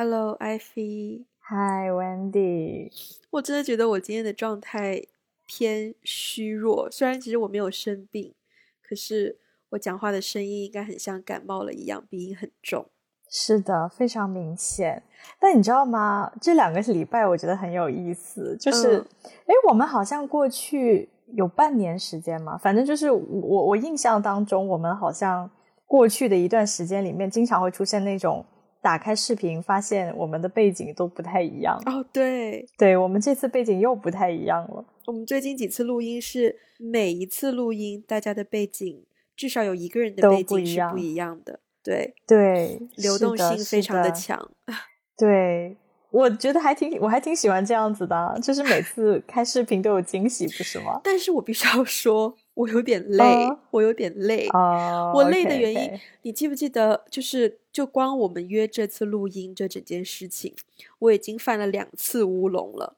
Hello, Ivy. Hi, Wendy. 我真的觉得我今天的状态偏虚弱，虽然其实我没有生病，可是我讲话的声音应该很像感冒了一样，鼻音很重。是的，非常明显。但你知道吗？这两个礼拜我觉得很有意思，就是，哎、我们好像过去有半年时间嘛，反正就是我我印象当中，我们好像过去的一段时间里面，经常会出现那种打开视频发现我们的背景都不太一样。哦，对，对我们这次背景又不太一样了。我们最近几次录音是每一次录音，大家的背景至少有一个人的背景是不一样的，对，对，流动性非常的强。对，我觉得还挺，我还挺喜欢这样子的啊，就是每次开视频都有惊喜，不是吗？但是我必须要说，我有点累，啊我有点累。哦，我累的原因你记不记得？就是就光我们约这次录音这整件事情，我已经犯了两次乌龙了。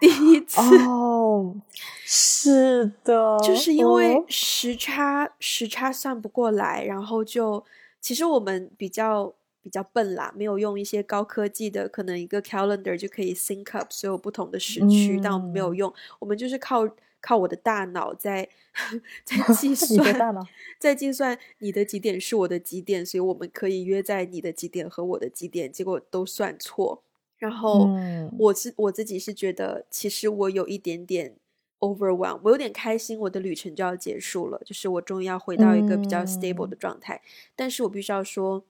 第一次、哦，是的，就是因为哦时差时差算不过来，然后就其实我们比较比较笨啦，没有用一些高科技的，可能一个 calendar 就可以 sync up 所有不同的时区，但我们没有嗯用，我们就是靠靠我的大脑在 在 计你算的大脑在计算你的几点是我的几点，所以我们可以约在你的几点和我的几点，结果都算错。然后嗯我是我自己是觉得，其实我有一点点 overwhelm，我有点开心，我的旅程就要结束了，就是我终于要回到一个比较 stable 的状态。但是我必须要说，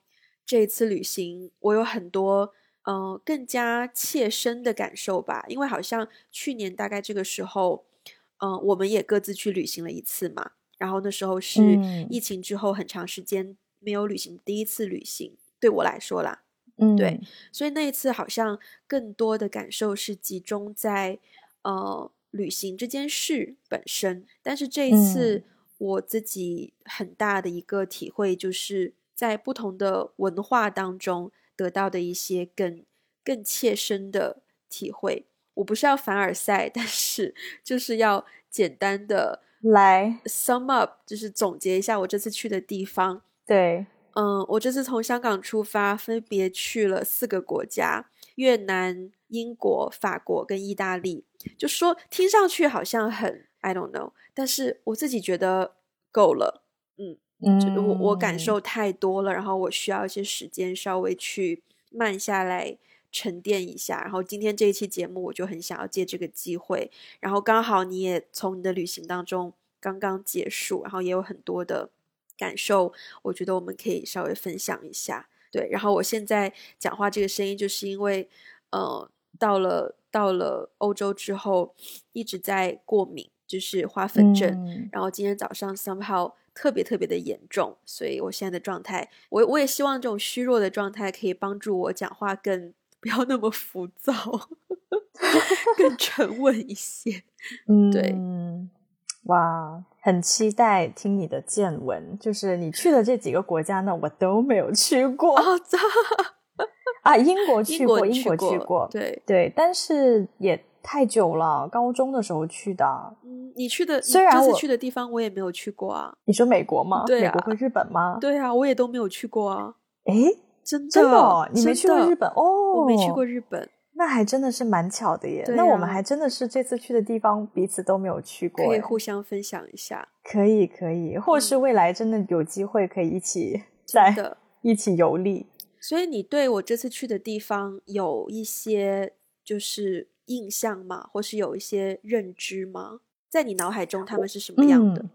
这一次旅行我有很多呃更加切身的感受吧，因为好像去年大概这个时候，嗯、我们也各自去旅行了一次嘛。然后那时候是嗯。疫情之后很长时间没有旅行，第一次旅行对我来说啦，嗯。对所以那一次好像更多的感受是集中在呃旅行这件事本身，但是这一次嗯。我自己很大的一个体会就是在不同的文化当中得到的一些更更切身的体会。我不是要凡尔赛，但是就是要简单的来 sum up，就是总结一下我这次去的地方。对嗯，我这次从香港出发，分别去了四个国家：越南、英国、法国跟意大利。就说听上去好像很 I don't know，但是我自己觉得够了。嗯嗯我我感嗯受太多了，然后我需要一些时间稍微去慢下来。沉淀一下，然后今天这一期节目，我就很想要借这个机会，然后刚好你也从你的旅行当中刚刚结束，然后也有很多的感受，我觉得我们可以稍微分享一下。对，然后我现在讲话这个声音，就是因为呃，到了到了欧洲之后，一直在过敏，就是花粉症，嗯然后今天早上 somehow 特别特别的严重，所以我现在的状态，我我也希望这种虚弱的状态可以帮助我讲话更不要那么浮躁，更 沉稳一些。嗯对嗯，哇，很期待听你的见闻。就是你去的这几个国家呢，我都没有去过哦，啊。英国去过，英去国去过，对，对，但是也太久了，高中的时候去的。嗯，你去的，虽然我这次去的地方我也没有去过啊。你说美国吗？对啊美国和日本吗？对啊，我也都没有去过啊，诶，真的，真的哦，你没去过日本哦？我没去过日本。那还真的是蛮巧的耶。对那我们啊还真的是这次去的地方彼此都没有去过，可以互相分享一下，可以可以，或是未来真的有机会可以一起在的。一起游历。所以你对我这次去的地方有一些就是印象吗？或是有一些认知吗？在你脑海中他们是什么样的？嗯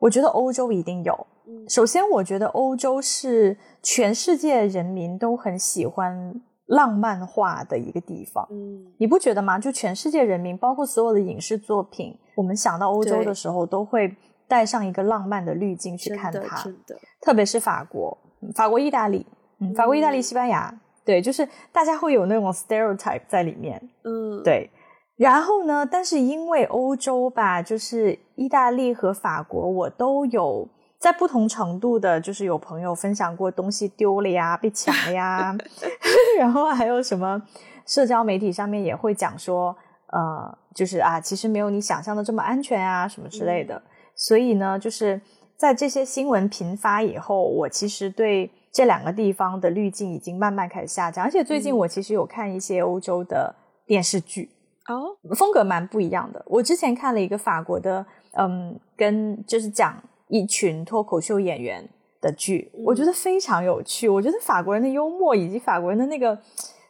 我觉得欧洲一定有。嗯首先，我觉得欧洲是全世界人民都很喜欢浪漫化的一个地方。嗯你不觉得吗？就全世界人民，包括所有的影视作品，我们想到欧洲的时候，都会带上一个浪漫的滤镜去看它。真的，特别是法国，嗯法国、意大利，嗯，法国、意大利、嗯西班牙，对，就是大家会有那种 stereotype 在里面，嗯，对。然后呢，但是因为欧洲吧，就是意大利和法国，我都有在不同程度的，就是有朋友分享过东西丢了呀、被抢了呀，然后还有什么社交媒体上面也会讲说，呃，就是啊，其实没有你想象的这么安全啊，什么之类的。所以呢，就是在这些新闻频发以后，我其实对这两个地方的滤镜已经慢慢开始下降。而且最近我其实有看一些欧洲的电视剧，哦，风格蛮不一样的。我之前看了一个法国的，嗯，跟就是讲一群脱口秀演员的剧，我觉得非常有趣。我觉得法国人的幽默以及法国人的那个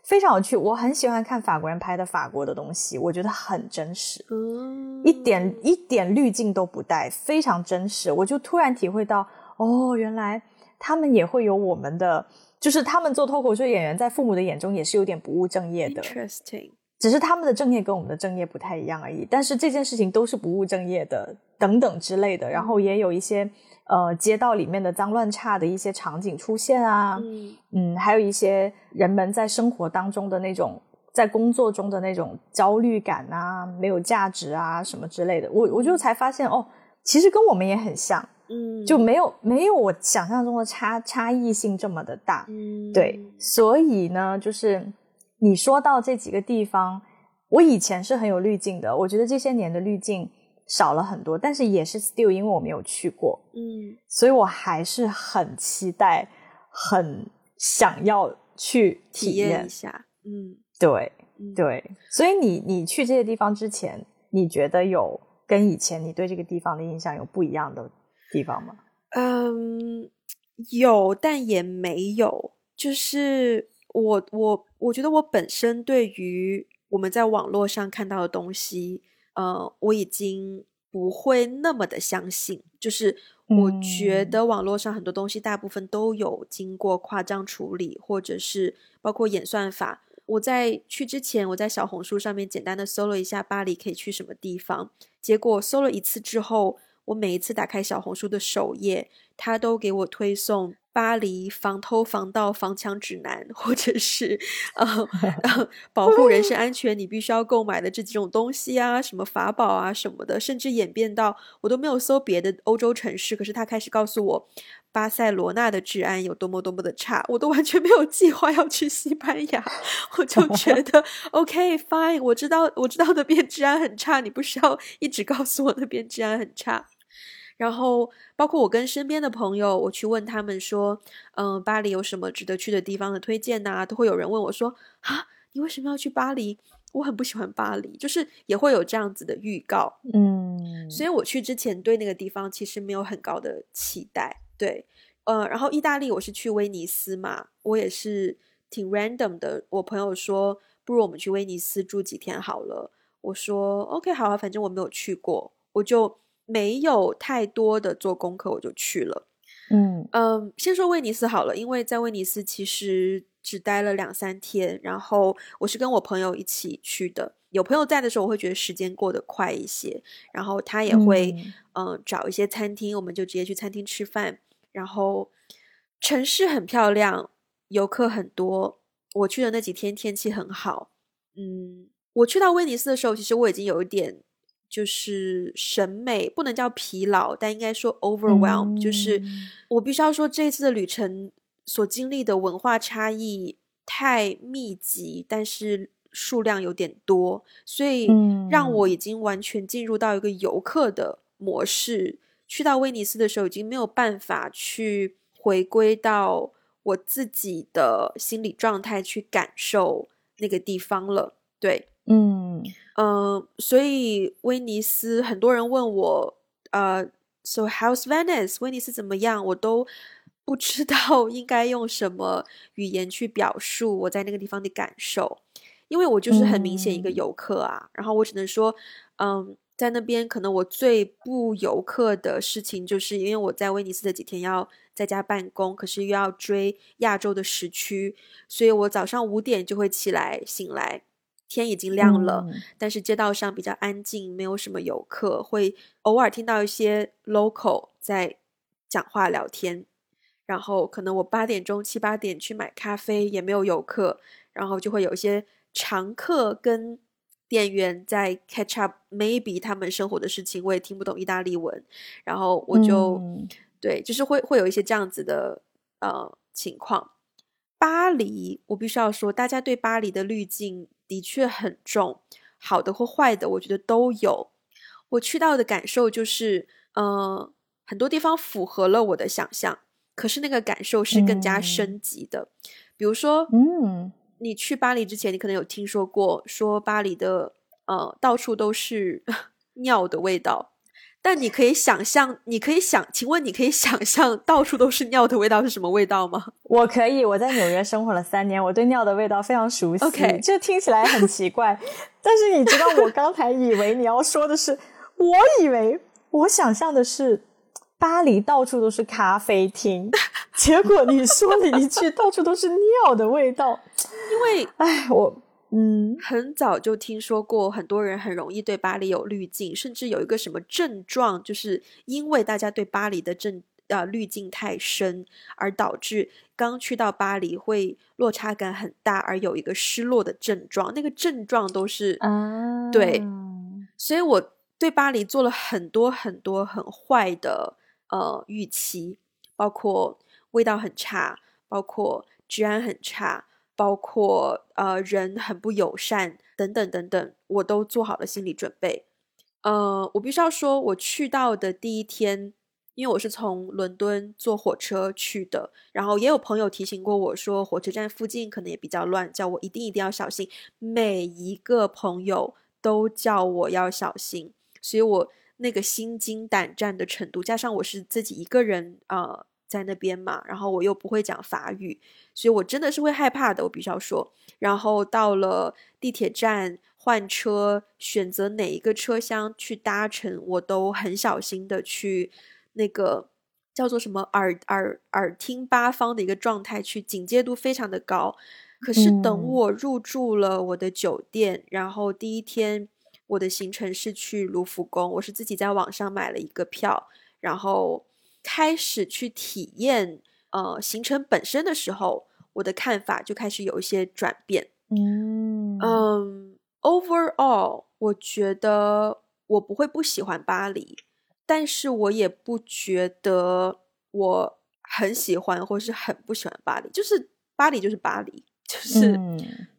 非常有趣。我很喜欢看法国人拍的法国的东西，我觉得很真实，嗯，一点一点滤镜都不带，非常真实。我就突然体会到，哦，原来他们也会有我们的，就是他们做脱口秀演员，在父母的眼中也是有点不务正业的。interesting，只是他们的正业跟我们的正业不太一样而已。但是这件事情都是不务正业的，等等之类的。然后也有一些呃街道里面的脏乱差的一些场景出现啊，嗯嗯，还有一些人们在生活当中的那种，在工作中的那种焦虑感啊，没有价值啊什么之类的。我我就才发现哦，其实跟我们也很像，嗯，就没有没有我想象中的差差异性这么的大。嗯，对，所以呢，就是你说到这几个地方，我以前是很有滤镜的，我觉得这些年的滤镜少了很多，但是也是 still 因为我没有去过，嗯所以我还是很期待，很想要去体验。验一下，嗯对嗯，对，所以你你去这些地方之前，你觉得有跟以前你对这个地方的印象有不一样的地方吗？嗯，有，但也没有。就是我我我觉得我本身对于我们在网络上看到的东西，呃，我已经不会那么的相信。就是我觉嗯得网络上很多东西，大部分都有经过夸张处理，或者是包括演算法。我在去之前，我在小红书上面简单的搜了一下巴黎可以去什么地方，结果搜了一次之后，我每一次打开小红书的首页，它都给我推送巴黎防偷防盗防抢指南，或者是呃 呃保护人身安全你必须要购买的这几种东西啊，什么法宝啊什么的，甚至演变到我都没有搜别的欧洲城市，可是他开始告诉我巴塞罗那的治安有多么多么的差，我都完全没有计划要去西班牙，我就觉 得 OK fine，我知道我知道那边治安很差，你不需要一直告诉我那边治安很差。然后，包括我跟身边的朋友，我去问他们说，嗯、巴黎有什么值得去的地方的推荐呐、都会有人问我说，啊，你为什么要去巴黎？我很不喜欢巴黎，就是也会有这样子的预告。嗯，所以我去之前对那个地方其实没有很高的期待，对，呃，然后意大利我是去威尼斯嘛，我也是挺 random 的。我朋友说，不如我们去威尼斯住几天好了。我说 OK 好啊，反正我没有去过，我就没有太多的做功课，我就去了。嗯嗯，先说威尼斯好了，因为在威尼斯其实只待了两三天，然后我是跟我朋友一起去的。有朋友在的时候，我会觉得时间过得快一些，然后他也会嗯嗯、找一些餐厅，我们就直接去餐厅吃饭。然后城市很漂亮，游客很多。我去的那几天天气很好，嗯，我去到威尼斯的时候，其实我已经有一点就是审美不能叫疲劳，但应该说 overwhelm，、就是嗯我必须要说这一次的旅程所经历的文化差异太密集，但是数量有点多，所以让我已经完全进入到一个游客的模式。去到威尼斯的时候，已经没有办法去回归到我自己的心理状态去感受那个地方了。对，嗯嗯，所以威尼斯很多人问我，呃，So how's Venice？威尼斯怎么样？我都不知道应该用什么语言去表述我在那个地方的感受，因为我就是很明显一个嗯游客啊。然后我只能说，嗯，在那边可能我最不游客的事情，就是因为我在威尼斯的几天要在家办公，可是又要追亚洲的时区，所以我早上五点就会起来醒来。天已经亮了，嗯但是街道上比较安静，没有什么游客，会偶尔听到一些 local 在讲话聊天。然后可能我八点钟、七八点去买咖啡，也没有游客，然后就会有一些常客跟店员在 catch up maybe 他们生活的事情，我也听不懂意大利文，然后我就、嗯对，就是会会有一些这样子的呃情况。巴黎，我必须要说，大家对巴黎的滤镜的确很重，好的或坏的，我觉得都有。我去到的感受就是，呃，很多地方符合了我的想象，可是那个感受是更加升级的。比如说，嗯，你去巴黎之前，你可能有听说过，说巴黎的呃到处都是 尿的味道。但你可以想象，你可以想，请问你可以想象到处都是尿的味道是什么味道吗？我可以，我在纽约生活了三年，我对尿的味道非常熟悉。OK，这听起来很奇怪，但是你知道，我刚才以为你要说的是，我以为我想象的是巴黎到处都是咖啡厅，结果你说了一句到处都是尿的味道，因为，哎，我。嗯，很早就听说过，很多人很容易对巴黎有滤镜，甚至有一个什么症状，就是因为大家对巴黎的症呃滤镜太深，而导致刚去到巴黎会落差感很大，而有一个失落的症状。那个症状都是啊，对，所以我对巴黎做了很多很多很坏的呃预期，包括味道很差，包括治安很差。包括呃人很不友善等等等等，我都做好了心理准备。呃，我必须要说，我去到的第一天，因为我是从伦敦坐火车去的，然后也有朋友提醒过我说，火车站附近可能也比较乱，叫我一定一定要小心。每一个朋友都叫我要小心，所以我那个心惊胆战的程度，加上我是自己一个人啊。在那边嘛，然后我又不会讲法语，所以我真的是会害怕的。我必须要说，然后到了地铁站换车，选择哪一个车厢去搭乘，我都很小心的去那个叫做什么耳耳耳听八方的一个状态，去警戒度非常的高。可是等我入住了我的酒店，然后第一天我的行程是去卢浮宫，我是自己在网上买了一个票，然后。开始去体验呃行程本身的时候，我的看法就开始有一些转变。嗯嗯，overall，我觉得我不会不喜欢巴黎，但是我也不觉得我很喜欢或是很不喜欢巴黎。就是巴黎就是巴黎，就是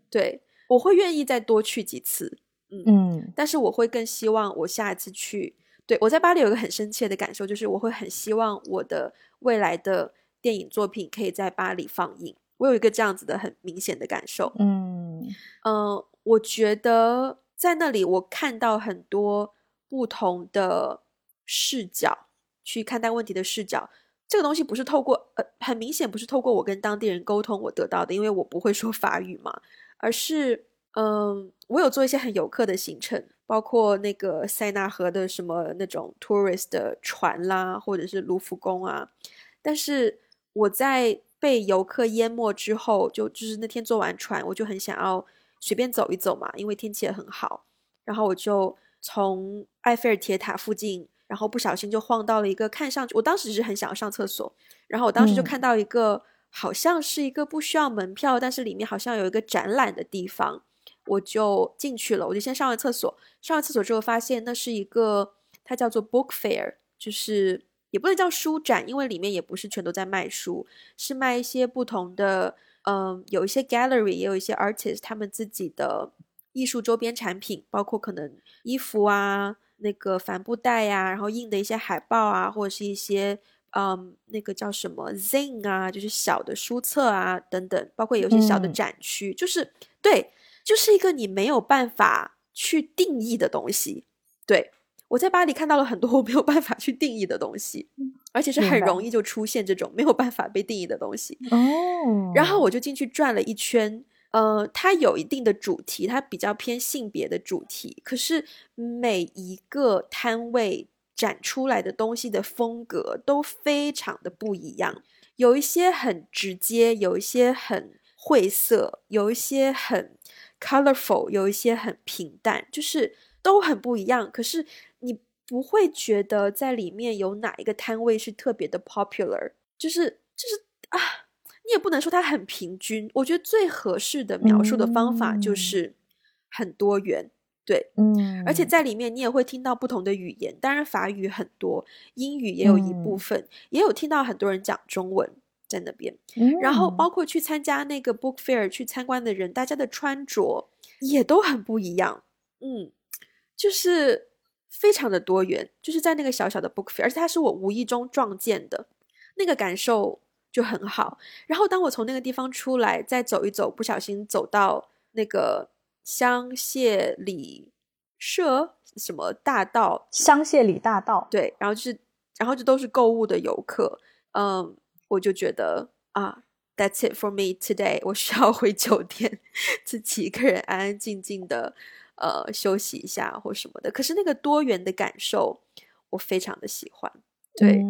对我会愿意再多去几次。嗯嗯，但是我会更希望我下一次去。对我在巴黎有一个很深切的感受，就是我会很希望我的未来的电影作品可以在巴黎放映。我有一个这样子的很明显的感受。嗯嗯，我觉得在那里我看到很多不同的视角去看待问题的视角。这个东西不是透过呃，很明显不是透过我跟当地人沟通我得到的，因为我不会说法语嘛，而是嗯，我有做一些很游客的行程。包括那个塞纳河的什么那种 tourist 的船啦，或者是卢浮宫啊，但是我在被游客淹没之后，就就是那天坐完船，我就很想要随便走一走嘛，因为天气也很好，然后我就从埃菲尔铁塔附近，然后不小心就晃到了一个看上去，我当时是很想要上厕所，然后我当时就看到一个好像是一个不需要门票，但是里面好像有一个展览的地方。我就进去了，我就先上完厕所，上完厕所之后发现那是一个，它叫做 book fair，就是也不能叫书展，因为里面也不是全都在卖书，是卖一些不同的，嗯，有一些 gallery，也有一些 artist 他们自己的艺术周边产品，包括可能衣服啊，那个帆布袋呀，然后印的一些海报啊，或者是一些，嗯，那个叫什么 zine 啊，就是小的书册啊等等，包括有些小的展区，就是对。就是一个你没有办法去定义的东西，对我在巴黎看到了很多我没有办法去定义的东西，而且是很容易就出现这种没有办法被定义的东西哦。然后我就进去转了一圈，呃，它有一定的主题，它比较偏性别的主题，可是每一个摊位展出来的东西的风格都非常的不一样，有一些很直接，有一些很晦涩，有一些很。Colorful 有一些很平淡，就是都很不一样。可是你不会觉得在里面有哪一个摊位是特别的 popular，就是就是啊，你也不能说它很平均。我觉得最合适的描述的方法就是很多元，对，嗯。而且在里面你也会听到不同的语言，当然法语很多，英语也有一部分，也有听到很多人讲中文。在那边，然后包括去参加那个 book fair 去参观的人，大家的穿着也都很不一样，嗯，就是非常的多元，就是在那个小小的 book fair，而且它是我无意中撞见的，那个感受就很好。然后当我从那个地方出来，再走一走，不小心走到那个香榭里舍什么大道，香榭里大道，对，然后就是，然后就都是购物的游客，嗯，我就觉得啊，That's it for me today，我需要回酒店，自己一个人安安静静的。呃，休息一下或什么的，可是那个多元的感受，我非常的喜欢。对，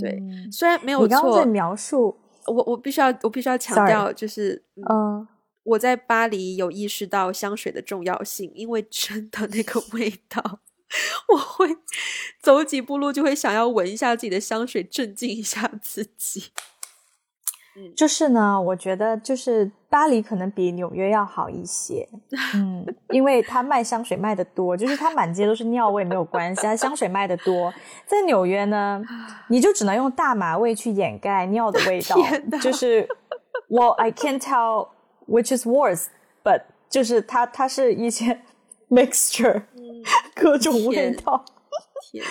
对，虽然没有错。描述我，我必须要，我必须要强调，就是嗯，我在巴黎有意识到香水的重要性，因为真的那个味道，我会走几步路就会想要闻一下自己的香水，镇静一下自己。就是呢，我觉得就是巴黎可能比纽约要好一些，嗯，因为它卖香水卖的多，就是它满街都是尿味没有关系，它香水卖的多。在纽约呢，你就只能用大麻味去掩盖尿的味道，就是 我 I can't tell which is worse，but 就是它它是一些 mixture，各种味道，天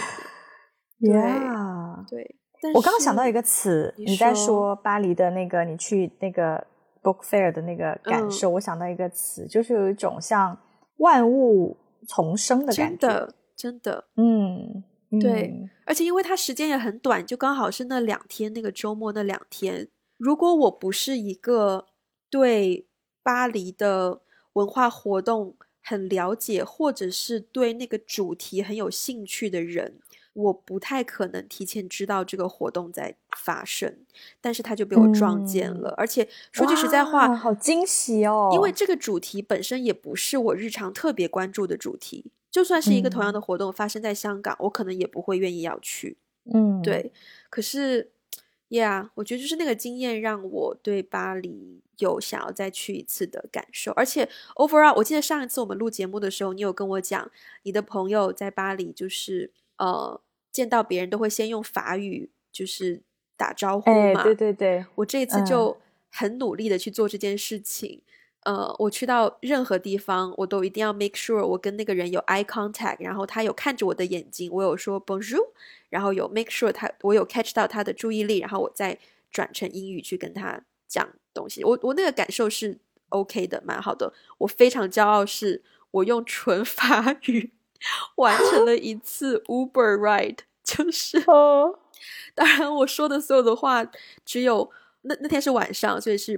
，Yeah，对。我刚刚想到一个词，你在说巴黎的那个，你去那个 book fair 的那个感受，我想到一个词，就是有一种像万物重生的感觉，真的，真的，嗯，对，而且因为它时间也很短，就刚好是那两天，那个周末那两天。如果我不是一个对巴黎的文化活动很了解，或者是对那个主题很有兴趣的人。我不太可能提前知道这个活动在发生，但是他就被我撞见了。而且说句实在话，好惊喜哦！因为这个主题本身也不是我日常特别关注的主题。就算是一个同样的活动发生在香港，我可能也不会愿意要去。嗯，对。可是，Yeah，我觉得就是那个经验让我对巴黎有想要再去一次的感受。而且，Overall，我记得上一次我们录节目的时候，你有跟我讲，你的朋友在巴黎就是呃。见到别人都会先用法语就是打招呼嘛，对对对，我这一次就很努力的去做这件事情。呃，我去到任何地方，我都一定要 make sure 我跟那个人有 eye contact，然后他有看着我的眼睛，我有说 bonjour，然后有 make sure 他我有 catch 到他的注意力，然后我再转成英语去跟他讲东西。我我那个感受是 OK 的，蛮好的。我非常骄傲，是我用纯 法语。完成了一次 Uber ride，就是，当然我说的所有的话只有那那天是晚上，所以是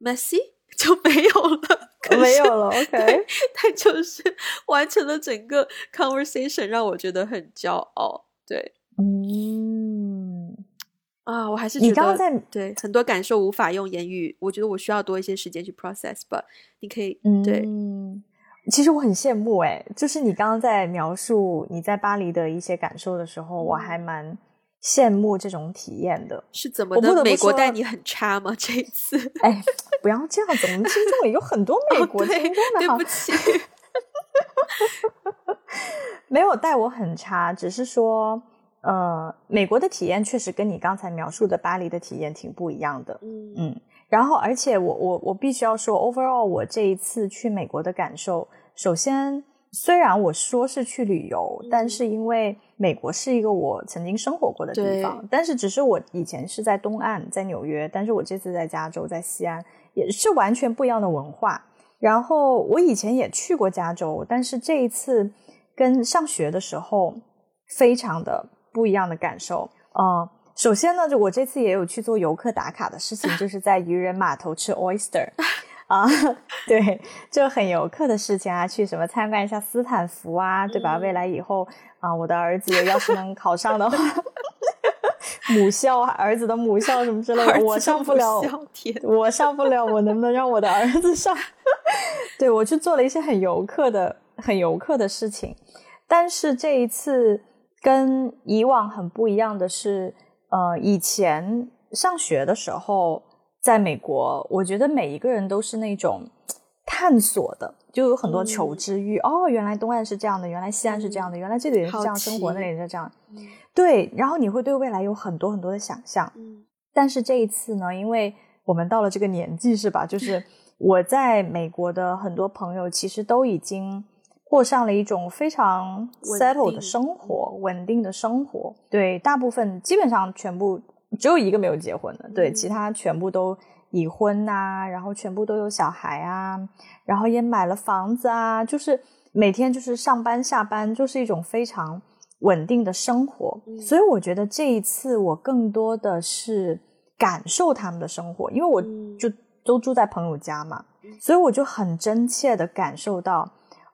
Bonsoir，We，Merci 就没有了，没有了。OK，他就是完成了整个 conversation，让我觉得很骄傲。对，嗯，啊，我还是你刚刚在对很多感受无法用言语，我觉得我需要多一些时间去 process。But 你可以，嗯对。其实我很羡慕哎，就是你刚刚在描述你在巴黎的一些感受的时候，我还蛮羡慕这种体验的。是怎么的？美国待你很差吗？这一次？哎，不要这样子，我们听众里有很多美国听众的。对不起，没有带我很差，只是说，呃，美国的体验确实跟你刚才描述的巴黎的体验挺不一样的。嗯嗯。然后，而且我我我必须要说，overall，我这一次去美国的感受，首先，虽然我说是去旅游，但是因为美国是一个我曾经生活过的地方，但是只是我以前是在东岸，在纽约，但是我这次在加州，在西安，也是完全不一样的文化。然后我以前也去过加州，但是这一次跟上学的时候非常的不一样的感受嗯。首先呢，就我这次也有去做游客打卡的事情，就是在渔人码头吃 oyster，啊，对，就很游客的事情啊，去什么参观一下斯坦福啊，对吧？未来以后啊，我的儿子要是能考上的话，母校啊，儿子的母校什么之类的，我上不了，我上不了，我能不能让我的儿子上？对我去做了一些很游客的、很游客的事情，但是这一次跟以往很不一样的是。呃，以前上学的时候，在美国，我觉得每一个人都是那种探索的，就有很多求知欲。哦，原来东岸是这样的，原来西岸是这样的，原来这里人是这样生活，那里是这样。对，然后你会对未来有很多很多的想象。嗯但是这一次呢，因为我们到了这个年纪，是吧？就是 我在美国的很多朋友，其实都已经。过上了一种非常 settle 的生活，稳定的生活。对，大部分基本上全部只有一个没有结婚的，对，其他全部都已婚呐，然后全部都有小孩啊，然后也买了房子啊，就是每天就是上班下班，就是一种非常稳定的生活。所以我觉得这一次我更多的是感受他们的生活，因为我就都住在朋友家嘛，所以我就很真切的感受到，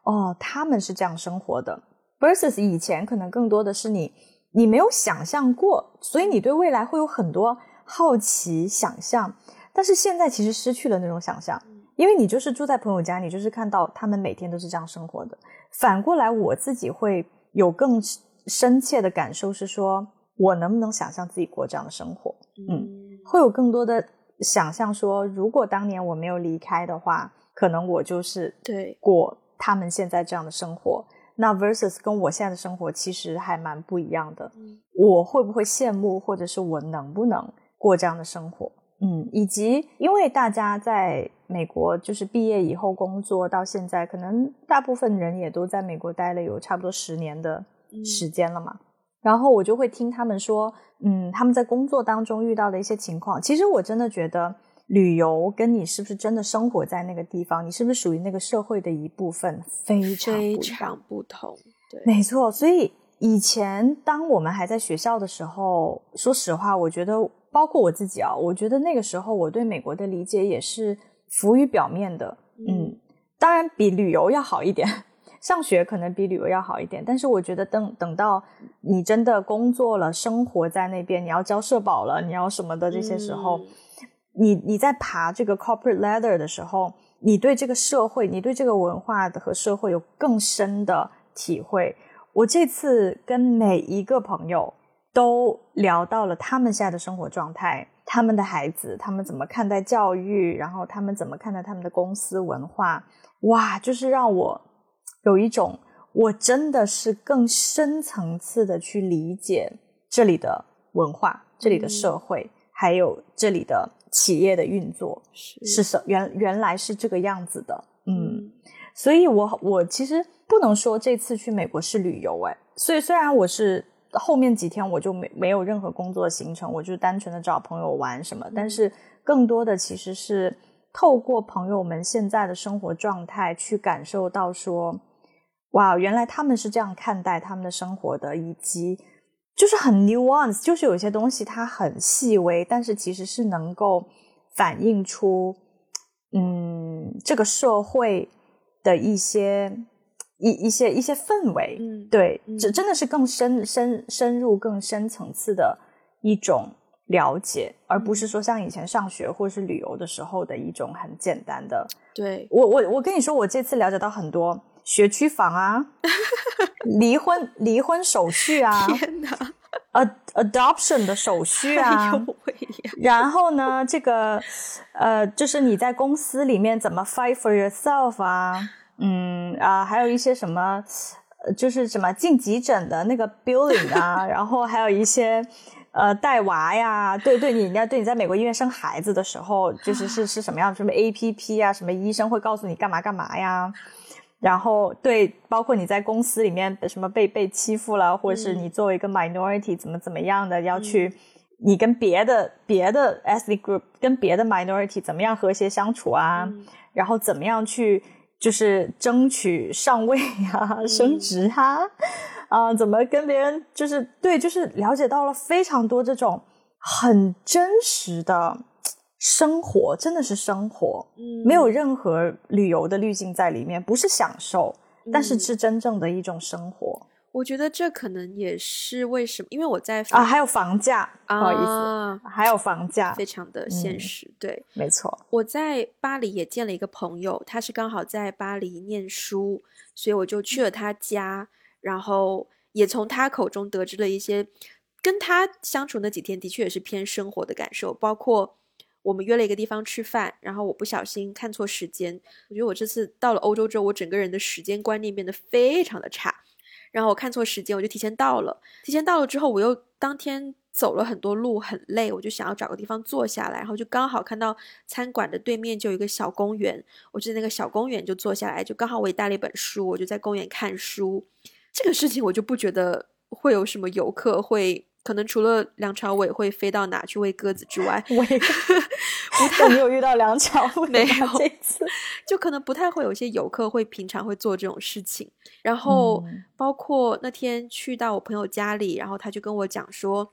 哦，他们是这样生活的。versus 以前可能更多的是你，你没有想象过，所以你对未来会有很多好奇想象，但是现在其实失去了那种想象，因为你就是住在朋友家，你就是看到他们每天都是这样生活的。反过来，我自己会有更深切的感受，是说我能不能想象自己过这样的生活？嗯，会有更多的想象，说如果当年我没有离开的话，可能我就是对过他们现在这样的生活。那 versus 跟我现在的生活其实还蛮不一样的。我会不会羡慕，或者是我能不能过这样的生活？嗯，以及因为大家在美国就是毕业以后工作到现在，可能大部分人也都在美国待了有差不多十年的时间了嘛。然后我就会听他们说，嗯，他们在工作当中遇到的一些情况。其实我真的觉得。旅游跟你是不是真的生活在那个地方？你是不是属于那个社会的一部分？非常非常不同。对，没错。所以以前当我们还在学校的时候，说实话，我觉得包括我自己啊，我觉得那个时候我对美国的理解也是浮于表面的。嗯，当然比旅游要好一点，上学可能比旅游要好一点。但是我觉得等等到你真的工作了，生活在那边，你要交社保了，你要什么的这些时候。你你在爬这个 corporate ladder 的时候，你对这个社会，你对这个文化的和社会有更深的体会。我这次跟每一个朋友都聊到了他们现在的生活状态，他们的孩子，他们怎么看待教育，然后他们怎么看待他们的公司文化。哇，就是让我有一种，我真的是更深层次的去理解这里的文化，这里的社会，还有这里的。企业的运作是。是什原原来是这个样子的，嗯，所以我我其实不能说这次去美国是旅游，哎，所以虽然我是后面几天我就没没有任何工作行程，我就单纯的找朋友玩什么，但是更多的其实是透过朋友们现在的生活状态去感受到说，哇，原来他们是这样看待他们的生活的，以及。就是很 nuance，就是有些东西它很细微，但是其实是能够反映出，嗯，这个社会的一些一一些一些氛围。嗯，对，这真的是更深深深入、更深层次的一种了解，而不是说像以前上学或者是旅游的时候的一种很简单的。对我，我我跟你说，我这次了解到很多。学区房啊，离婚离婚手续啊，天哪，ad adoption 的手续啊，然后呢，这个呃，就是你在公司里面怎么 fight for yourself 啊，嗯啊，还有一些什么，就是什么进急诊的那个 billing 啊，然后还有一些呃带娃呀，对对，你要对你在美国医院生孩子的时候，就是是是什么样，什么 A P P 啊，什么医生会告诉你干嘛干嘛呀。然后对，包括你在公司里面什么被被欺负了，或者是你作为一个 minority 怎么怎么样的要去，你跟别的别的 ethnic group 跟别的 minority 怎么样和谐相处啊？然后怎么样去就是争取上位啊、升职啊？啊，怎么跟别人就是对，就是了解到了非常多这种很真实的。生活真的是生活，嗯，没有任何旅游的滤镜在里面，不是享受，但是是真正的一种生活。我觉得这可能也是为什么，因为我在啊，还有房价，不好意思，还有房价，非常的现实，对，没错。我在巴黎也见了一个朋友，他是刚好在巴黎念书，所以我就去了他家，然后也从他口中得知了一些跟他相处那几天的确也是偏生活的感受，包括。我们约了一个地方吃饭，然后我不小心看错时间。我觉得我这次到了欧洲之后，我整个人的时间观念变得非常的差。然后我看错时间，我就提前到了。提前到了之后，我又当天走了很多路，很累，我就想要找个地方坐下来。然后就刚好看到餐馆的对面就有一个小公园，我就在那个小公园就坐下来，就刚好我也带了一本书，我就在公园看书。这个事情我就不觉得会有什么游客会。可能除了梁朝伟会飞到哪去喂鸽子之外，我 不太没有遇到梁朝 伟，没有这次就可能不太会有一些游客会平常会做这种事情。然后包括那天去到我朋友家里，然后他就跟我讲说，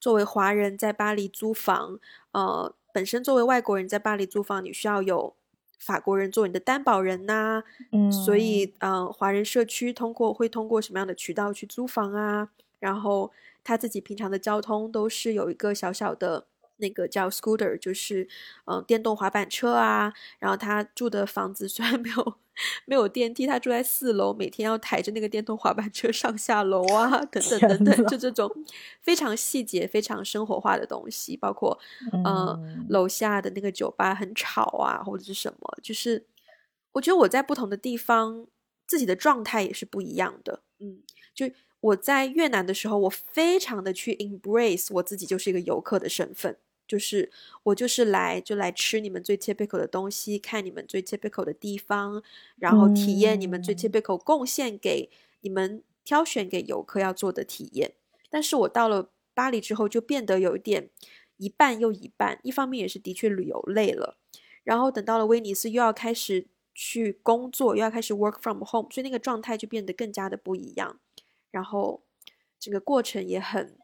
作为华人在巴黎租房，呃，本身作为外国人在巴黎租房，你需要有法国人做你的担保人呐，嗯，所以呃，华人社区通过会通过什么样的渠道去租房啊？然后他自己平常的交通都是有一个小小的。那个叫 scooter，就是嗯电动滑板车啊。然后他住的房子 虽然没有没有电梯，他住在四楼，每天要抬着那个电动滑板车上下楼啊，等等等等，就这种非常细节、非常生活化的东西，包括嗯楼下的那个酒吧很吵啊，或者是什么，就是我觉得我在不同的地方自己的状态也是不一样的。嗯，就我在越南的时候，我非常的去 embrace 我自己就是一个游客的身份。就是我就是来就来吃你们最 typical 的东西，看你们最 typical 的地方，然后体验你们最 typical 贡献给你们挑选给游客要做的体验。但是我到了巴黎之后，就变得有一点一半又一半。一方面也是的确旅游累了，然后等到了威尼斯又要开始去工作，又要开始 work from home，所以那个状态就变得更加的不一样。然后整个过程也很，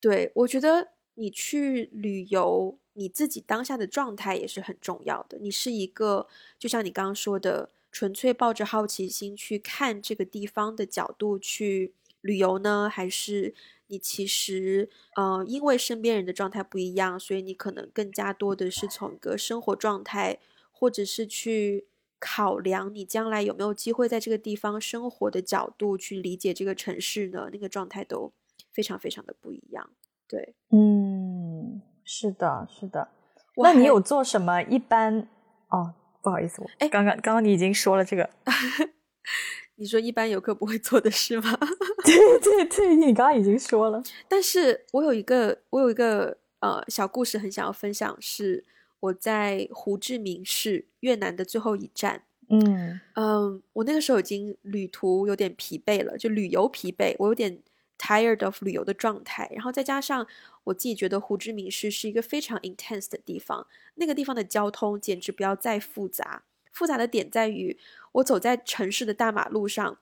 对我觉得。你去旅游，你自己当下的状态也是很重要的。你是一个，就像你刚刚说的，纯粹抱着好奇心去看这个地方的角度去旅游呢，还是你其实，呃，因为身边人的状态不一样，所以你可能更加多的是从一个生活状态，或者是去考量你将来有没有机会在这个地方生活的角度去理解这个城市呢？那个状态都非常非常的不一样。对，嗯，是的，是的。那你有做什么？一般哦，不好意思，我哎，刚刚刚刚你已经说了这个，你说一般游客不会做的事吗？对对对，你刚刚已经说了。但是我有一个，我有一个呃小故事很想要分享，是我在胡志明市越南的最后一站。嗯嗯，我那个时候已经旅途有点疲惫了，就旅游疲惫，我有点。tired of 旅游的状态，然后再加上我自己觉得胡志明市是一个非常 intense 的地方，那个地方的交通简直不要再复杂。复杂的点在于，我走在城市的大马路上，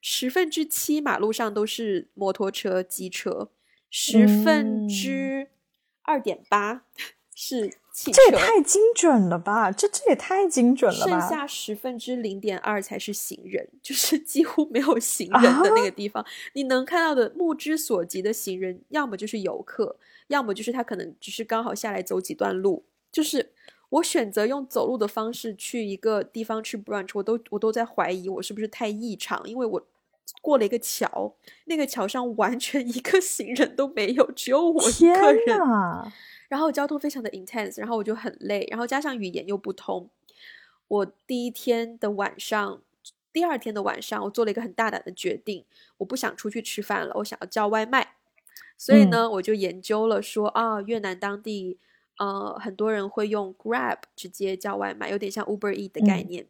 十分之七马路上都是摩托车、机车，十分之二点八是。这也太精准了吧！这这也太精准了吧！剩下十分之零点二才是行人，就是几乎没有行人的那个地方。你能看到的目之所及的行人，要么就是游客，要么就是他可能只是刚好下来走几段路。就是我选择用走路的方式去一个地方去 brunch，我都我都在怀疑我是不是太异常，因为我过了一个桥，那个桥上完全一个行人都没有，只有我一个人。然后交通非常的 intense，然后我就很累，然后加上语言又不通。我第一天的晚上，第二天的晚上，我做了一个很大胆的决定，我不想出去吃饭了，我想要叫外卖。所以呢，我就研究了说啊，越南当地呃很多人会用 Grab 直接叫外卖，有点像 Uber E 的概念。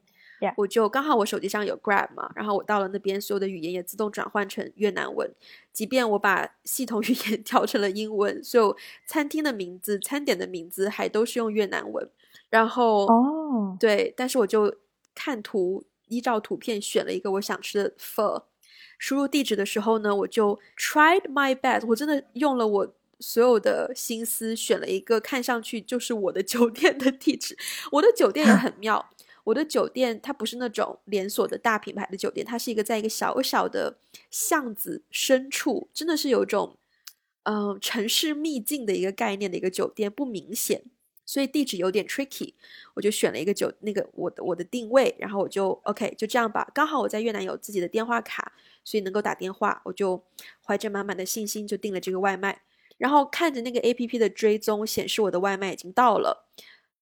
我就刚好我手机上有 Grab 嘛，然后我到了那边，所有的语言也自动转换成越南文。即便我把系统 语言调成了英文，所有餐厅的名字、餐点的名字还都是用越南文。然后哦，对，但是我就看图，依照图片选了一个我想吃的 pho。输入地址的时候呢，我就 tried my best，我真的用了我所有的心思，选了一个看上去就是我的酒店的地址。我的酒店也 很妙。我的酒店它不是那种连锁的大品牌的酒店，它是一个在一个小小的巷子深处，真的是有一种嗯城市秘境的一个概念的一个酒店，不明显，所以地址有点 tricky。我就选了一个酒那个我的我的定位，然后我就 OK 就这样吧。刚好我在越南有自己的电话卡，所以能够打电话，我就怀着满满的信心就订了这个外卖。然后看着那个 A P P 的追踪显示我的外卖已经到了，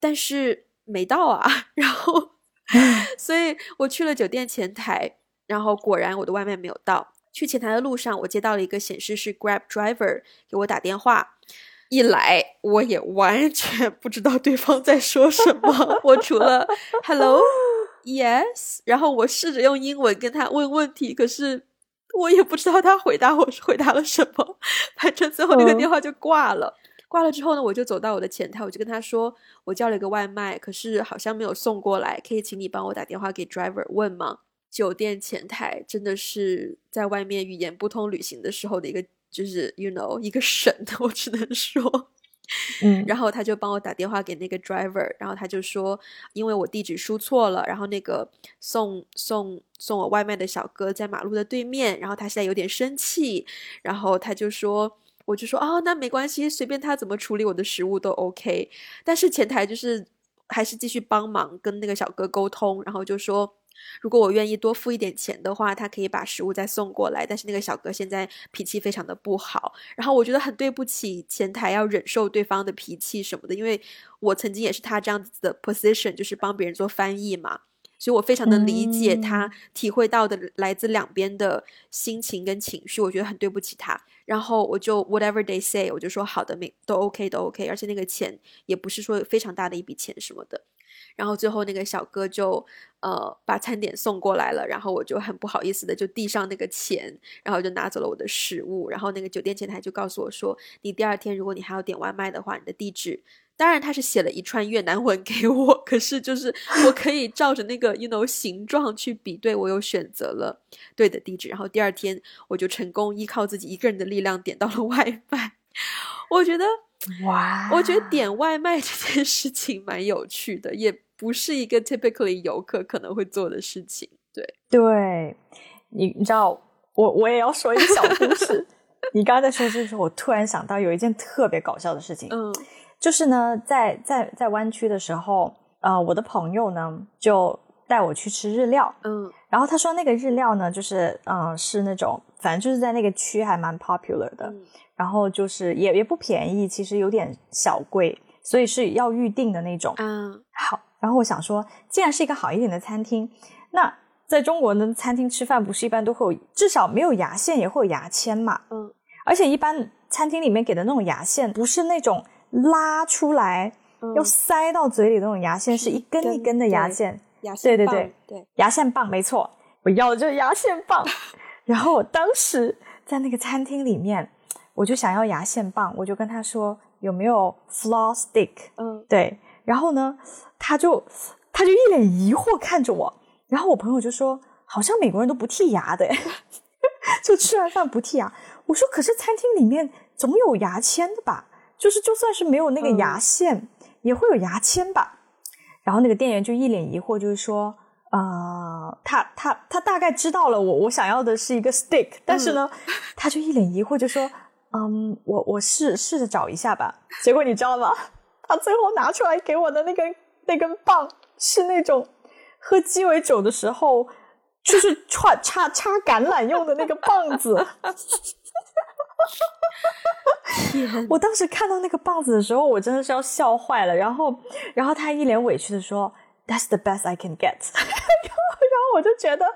但是没到啊，然后。所以我去了酒店前台，然后果然我的外卖没有到。去前台的路上，我接到了一个显示是 Grab driver 给我打电话。一来我也完全不知道对方在说什么，我除了 Hello Yes，然后我试着用英文跟他问问题，可是我也不知道他回答我是回答了什么，反正最后那个电话就挂了。挂了之后呢，我就走到我的前台，我就跟他说，我叫了一个外卖，可是好像没有送过来，可以请你帮我打电话给 driver 问吗？酒店前台真的是在外面语言不通旅行的时候的一个，就是 you know 一个神，我只能说。嗯，然后他就帮我打电话给那个 driver，然后他就说，因为我地址输错了，然后那个送送送我外卖的小哥在马路的对面，然后他现在有点生气，然后他就说，我就说啊，那没关系，随便他怎么处理我的食物都 OK，但是前台就是还是继续帮忙跟那个小哥沟通，然后就说。如果我愿意多付一点钱的话，他可以把食物再送过来。但是那个小哥现在脾气非常的不好，然后我觉得很对不起前台要忍受对方的脾气什么的，因为我曾经也是他这样子的 position，就是帮别人做翻译嘛，所以我非常的理解他体会到的来自两边的心情跟情绪，我觉得很对不起他。然后我就 whatever they say，我就说好的，没都 OK 都 OK，而且那个钱也不是说非常大的一笔钱什么的。然后最后那个小哥就呃把餐点送过来了，然后我就很不好意思的就递上那个钱，然后就拿走了我的食物。然后那个酒店前台就告诉我说，你第二天如果你还要点外卖的话，你的地址，当然他是写了一串越南文给我，可是就是我可以照着那个 you know 形状去比对，我有选择了对的地址。然后第二天我就成功依靠自己一个人的力量点到了外卖。我觉得。哇，我觉得点外卖这件事情蛮有趣的，也不是一个 typically 游客可能会做的事情。对，对你，你知道，我我也要说一个小故事。你刚刚在说这个时候，我突然想到有一件特别搞笑的事情。嗯，就是呢，在在在湾区的时候，呃，我的朋友呢就带我去吃日料。嗯，然后他说那个日料呢，就是嗯，是那种反正就是在那个区还蛮 popular 的。然后就是也也不便宜，其实有点小贵，所以是要预定的那种。嗯，好。然后我想说，既然是一个好一点的餐厅，那在中国的餐厅吃饭不是一般都会有，至少没有牙线也会有牙签嘛。嗯。而且一般餐厅里面给的那种牙线，不是那种拉出来要塞到嘴里的那种牙线，是一根一根的牙线。牙线对对对对，牙线棒没错，我要的就是牙线棒。然后我当时在那个餐厅里面。我就想要牙线棒，我就跟他说有没有 floss stick，嗯，对，然后呢，他就他就一脸疑惑看着我，然后我朋友就说好像美国人都不剔牙的，就吃完饭不剔牙。我说可是餐厅里面总有牙签的吧？就是就算是没有那个牙线，也会有牙签吧？然后那个店员就一脸疑惑，就是说，呃，他他他大概知道了我我想要的是一个 stick，但是呢，他就一脸疑惑就说。嗯，我我试试着找一下吧。结果你知道吗？他最后拿出来给我的那根那根棒是那种喝鸡尾酒的时候，就是 串插插橄榄用的那个棒子。我当时看到那个棒子的时候，我真的是要笑坏了。然后，然后他一脸委屈的说：“That's the best I can get。”然后我就觉得。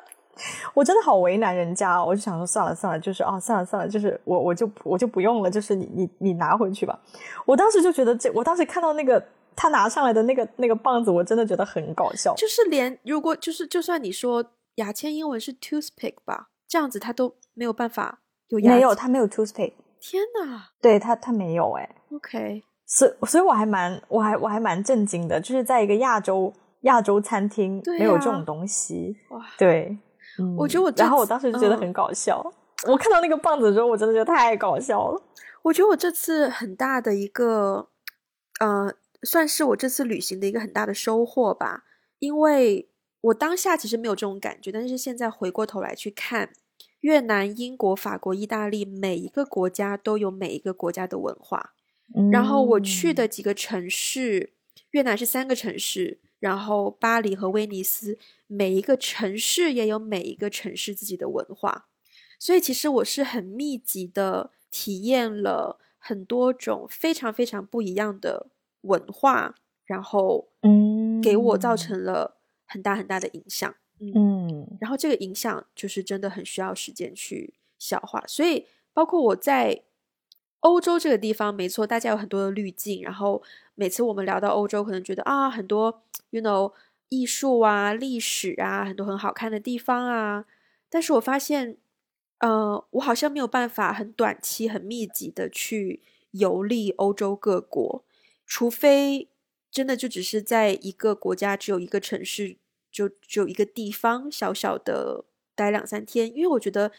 我真的好为难人家，我就想说算了算了，就是啊算了算了，就是我我就我就不用了，就是你你你拿回去吧。我当时就觉得这，我当时看到那个他拿上来的那个那个棒子，我真的觉得很搞笑。就是连如果就是就算你说牙签英文是 toothpick 吧，这样子他都没有办法没有他没有 toothpick。天哪，对他他没有哎。OK，所所以我还蛮我还我还蛮震惊的，就是在一个亚洲亚洲餐厅没有这种东西。哇，对。我觉得我，然后我当时就觉得很搞笑。我看到那个棒子之后，我真的觉得太搞笑了。我觉得我这次很大的一个，呃，算是我这次旅行的一个很大的收获吧。因为我当下其实没有这种感觉，但是现在回过头来去看，越南、英国、法国、意大利，每一个国家都有每一个国家的文化。然后我去的几个城市，越南是三个城市。然后巴黎和威尼斯，每一个城市也有每一个城市自己的文化，所以其实我是很密集的体验了很多种非常非常不一样的文化，然后嗯，给我造成了很大很大的影响，嗯，然后这个影响就是真的很需要时间去消化，所以包括我在。欧洲这个地方没错，大家有很多的滤镜。然后每次我们聊到欧洲，可能觉得啊，很多 you know 艺术啊、历史啊，很多很好看的地方啊。但是我发现呃，我好像没有办法很短期、很密集的去游历欧洲各国，除非真的就只是在一个国家只有一个城市，就只有一个地方小小的待两三天，因为我觉得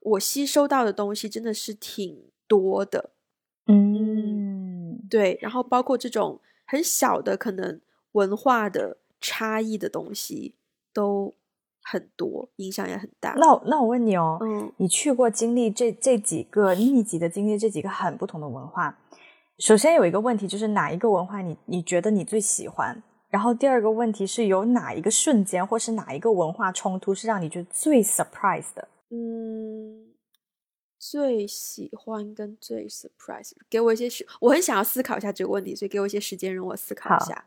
我吸收到的东西真的是挺多的。嗯，对，然后包括这种很小的可能文化的差异的东西都很多，影响也很大。那那我问你哦，嗯你去过经历这这几个密集的经历这几个很不同的文化，首先有一个问题就是哪一个文化你你觉得你最喜欢？然后第二个问题是有哪一个瞬间或是哪一个文化冲突是让你觉得最 surprise 的？嗯，最喜欢跟最 surprise，给我一些时，我很想要思考一下这个问题，所以给我一些时间让我思考一下。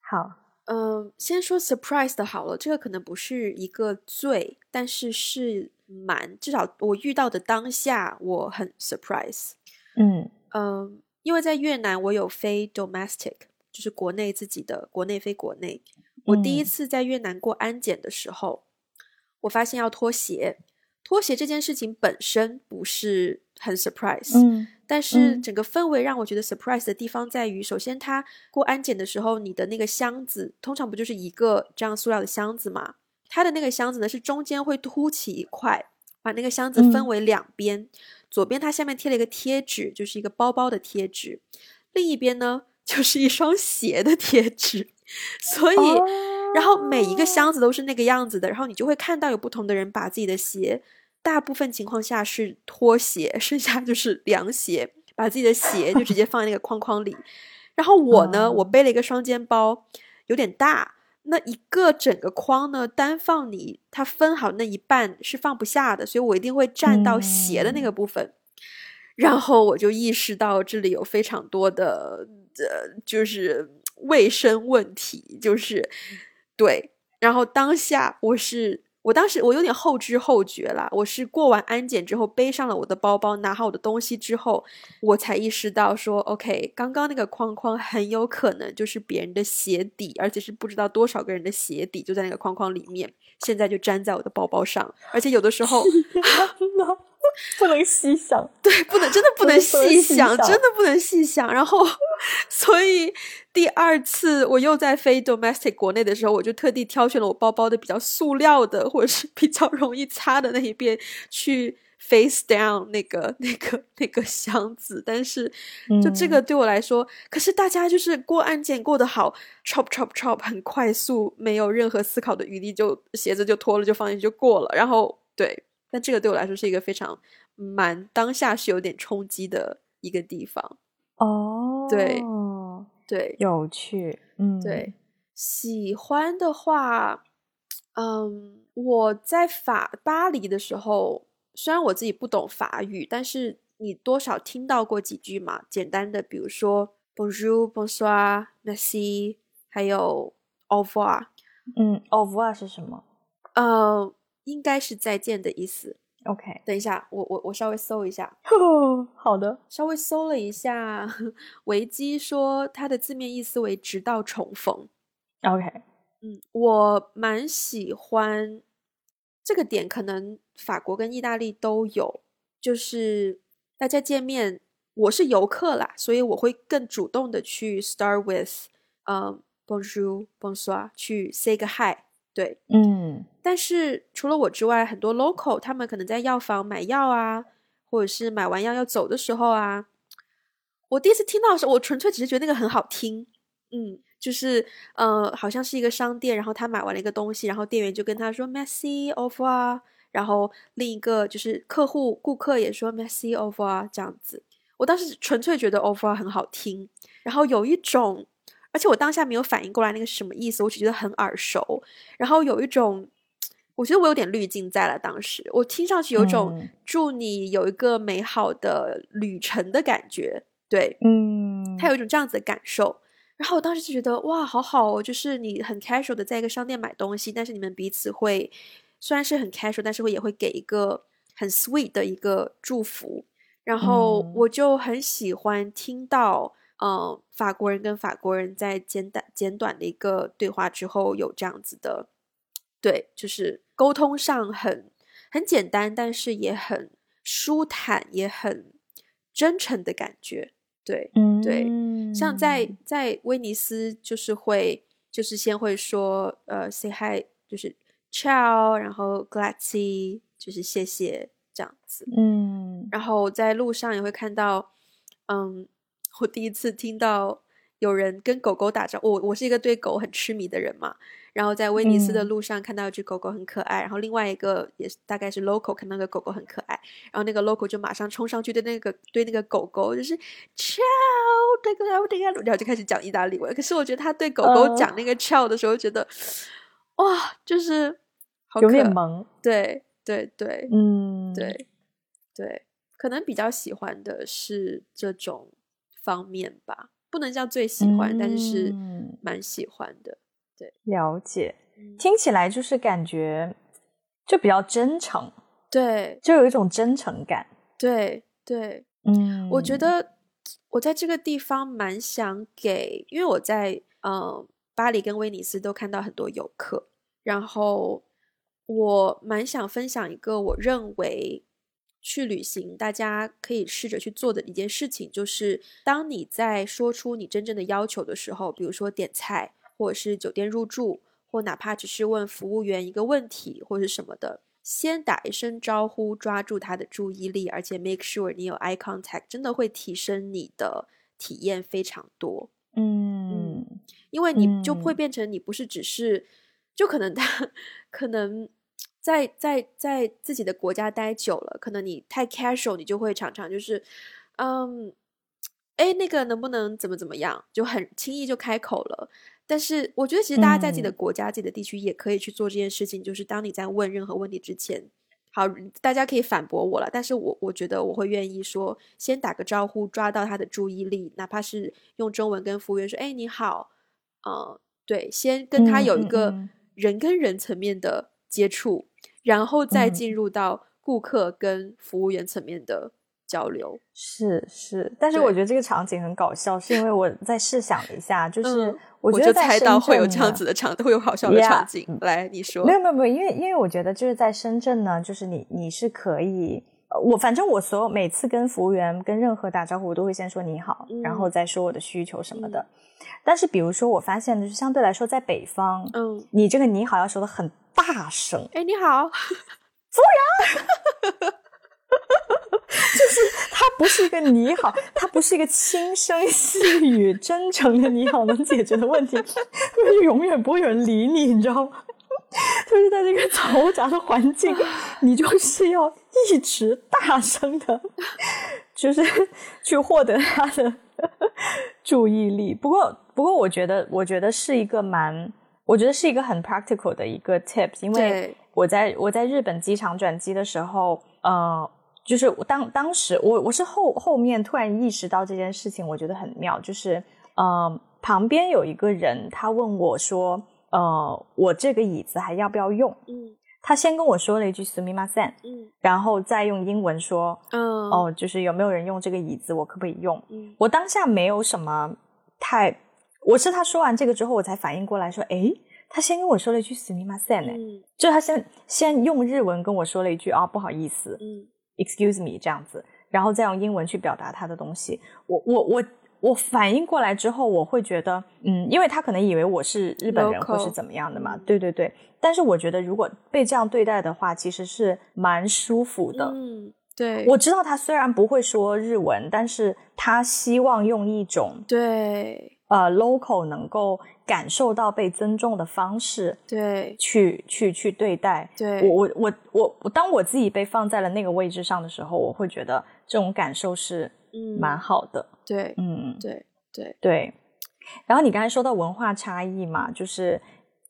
好，嗯，先说 surprise 的好了，这个可能不是一个最，但是是蛮，至少我遇到的当下我很 surprise。嗯嗯，因为在越南我有非 domestic，就是国内自己的国内飞国内。我第一嗯次在越南过安检的时候，我发现要脱鞋。脱鞋这件事情本身不是很 surprise，、嗯但是嗯整个氛围让我觉得 surprise 的地方在于，首先它过安检的时候，你的那个箱子通常不就是一个这样塑料的箱子嘛？它的那个箱子呢是中间会凸起一块，把那个箱子分嗯为两边，左边它下面贴了一个贴纸，就是一个包包的贴纸，另一边呢就是一双鞋的贴纸，所以。然后每一个箱子都是那个样子的，然后你就会看到有不同的人把自己的鞋，大部分情况下是拖鞋，剩下就是凉鞋，把自己的鞋就直接放在那个框框里。然后我呢，我嗯背了一个双肩包，有点大，那一个整个框呢，单放你它分好那一半是放不下的，所以我一定会占到鞋的那个部分。然后我就意识到这里有非常多的呃，就是卫生问题，就是对。然后当下我是，我当时我有点后知后觉啦，我是过完安检之后背上了我的包包，拿好我的东西之后，我才意识到说，OK，刚刚那个框框很有可能就是别人的鞋底，而且是不知道多少个人的鞋底就在那个框框里面，现在就粘在我的包包上，而且有的时候。不能细想。对，不能真的不能 细想真的不能细想。然后，所以第二次我又在飞 domestic 国内的时候，我就特地挑选了我包包的比较塑料的，或者是比较容易擦的那一边去 face down 那个那个那个箱子。但是，就这个对我来说，可是大家就是过安检过得好，chop chop chop 很快速，没有任何思考的余地，就鞋子就脱了就放进去就过了。然后对。但这个对我来说是一个非常蛮当下是有点冲击的一个地方。哦，对对有趣，嗯，对，喜欢的话，嗯，我在法巴黎的时候，虽然我自己不懂法语，但是你多少听到过几句嘛，简单的，比如说 Bonjour、Bonsoir、Merci，还有 Au revoir。嗯，au revoir 是什么呃，应该是再见的意思。？OK，等一下，我我我稍微搜一下。好的，稍微搜了一下，维基说它的字面意思为“直到重逢 OK，” 嗯，我蛮喜欢这个点，可能法国跟意大利都有，就是大家见面，我是游客啦，所以我会更主动的去 start with，嗯、bonjour bonsoir，去 say 个 hi，对，嗯。但是除了我之外，很多 local 他们可能在药房买药啊，或者是买完药要走的时候啊，我第一次听到的时候，我纯粹只是觉得那个很好听，嗯，就是呃，好像是一个商店，然后他买完了一个东西，然后店员就跟他说 “merci au revoir”，然后另一个就是客户顾客也说 “merci au revoir” 这样子，我当时纯粹觉得 “au revoir” 很好听，然后有一种。而且我当下没有反应过来那个是什么意思，我只觉得很耳熟，然后有一种，我觉得我有点滤镜在了。当时我听上去有种嗯祝你有一个美好的旅程的感觉，对，嗯，他有一种这样子的感受。然后我当时就觉得哇，好好哦，就是你很 casual 的在一个商店买东西，但是你们彼此会虽然是很 casual，但是会也会给一个很 sweet 的一个祝福。然后嗯我就很喜欢听到。嗯，法国人跟法国人在简短简短的一个对话之后，有这样子的，对，就是沟通上很很简单，但是也很舒坦，也很真诚的感觉。对，嗯，对像在在威尼斯，就是会就是先会说呃 say hi，就是 ciao，然后 grazie，就是谢谢这样子。嗯然后在路上也会看到，嗯，我第一次听到有人跟狗狗打招呼。我我是一个对狗很痴迷的人嘛，然后在威尼斯的嗯路上看到一只狗狗很可爱，然后另外一个也是大概是 local 看到那个狗狗很可爱，然后那个 local 就马上冲上去对那个对那个狗狗就是 ciao，这个这个，然后就开始讲意大利文。可是我觉得他对狗狗呃讲那个 ciao 的时候，觉得哇，就是好有可点萌，对对对，嗯，对，对，可能比较喜欢的是这种方面吧，不能叫最喜欢，但是嗯蛮喜欢的。对了解，嗯听起来就是感觉就比较真诚，对就有一种真诚感。对对，嗯，我觉得我在这个地方蛮想给，因为我在呃巴黎跟威尼斯都看到很多游客，然后我蛮想分享一个我认为去旅行大家可以试着去做的一件事情，就是当你在说出你真正的要求的时候，比如说点菜，或者是酒店入住，或哪怕只是问服务员一个问题或者是什么的，先打一声招呼，抓住他的注意力，而且 make sure 你有 eye contact，真的会提升你的体验非常多。嗯因为你就会嗯变成你不是只是，就可能他 可能在在在自己的国家待久了，可能你太 casual，你就会常常就是，嗯，哎，那个能不能怎么怎么样，就很轻易就开口了。但是我觉得其实大家在自己的嗯国家、自己的地区也可以去做这件事情，就是当你在问任何问题之前。好，大家可以反驳我了，但是我我觉得我会愿意说，先打个招呼，抓到他的注意力，哪怕是用中文跟服务员说：“哎，你好。”呃，对，先跟他嗯嗯有一个嗯人跟人层面的接触，然后再嗯进入到顾客跟服务员层面的交流。是是，但是我觉得这个场景很搞笑，是因为我在试想了一下，就是嗯我觉就猜得在深到会有这样子的场，会有好笑的场 Yeah，景。来，你说没，有没有没有，因为因为我觉得就是在深圳呢，就是你你是可以，呃我反正我所有每次跟服务员跟任何打招呼，我都会先说你好，然后嗯再说我的需求什么的。但是比如说我发现的是相对来说在北方，嗯，你这个你好要说的很大声，哎，你好，服务员。就是它不是一个你好，它不是一个轻声细语、真诚的你好能解决的问题，就是永远不会有人理你，你知道吗？就是在这个嘈杂的环境，你就是要一直大声的，就是去获得他的注意力。不过，不过，我觉得，我觉得是一个蛮，我觉得是一个很 practical 的一个 tips，因为我在我在日本机场转机的时候，呃，就是当当时我我是后后面突然意识到这件事情，我觉得很妙，就是呃旁边有一个人，他问我说，呃，我这个椅子还要不要用？嗯他先跟我说了一句 “sumi ma sen”，嗯。然后再用英文说，嗯，哦，就是有没有人用这个椅子，我可不可以用？嗯。我当下没有什么太，我是他说完这个之后，我才反应过来说，诶，他先跟我说了一句 “sumi ma sen” 哎、嗯。就他先先用日文跟我说了一句啊，不好意思嗯，excuse me 这样子，然后再用英文去表达他的东西。我我我我反应过来之后，我会觉得，嗯，因为他可能以为我是日本人或是怎么样的嘛，嗯对对对。但是我觉得，如果被这样对待的话，其实是蛮舒服的。嗯，对，我知道他虽然不会说日文，但是他希望用一种对呃 local 能够感受到被尊重的方式对去去去对待。对，我我我我我，当我自己被放在了那个位置上的时候，我会觉得这种感受是嗯蛮好的。对嗯，对对，对。然后你刚才说到文化差异嘛，就是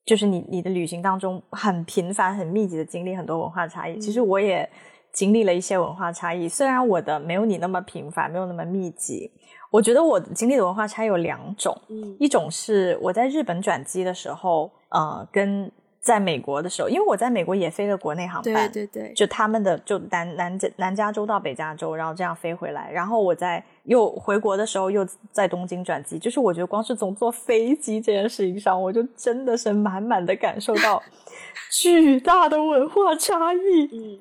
就是你你的旅行当中很频繁、很密集的经历很多文化差异。其实嗯我也经历了一些文化差异，虽然我的没有你那么频繁，没有那么密集。我觉得我经历的文化差有两种，嗯。一种是我在日本转机的时候，呃，跟在美国的时候，因为我在美国也飞了国内航班，对对对，就他们的就南南南加州到北加州，然后这样飞回来，然后我在又回国的时候又在东京转机，就是我觉得光是从坐飞机这件事情上，我就真的是满满的感受到 巨大的文化差异。嗯，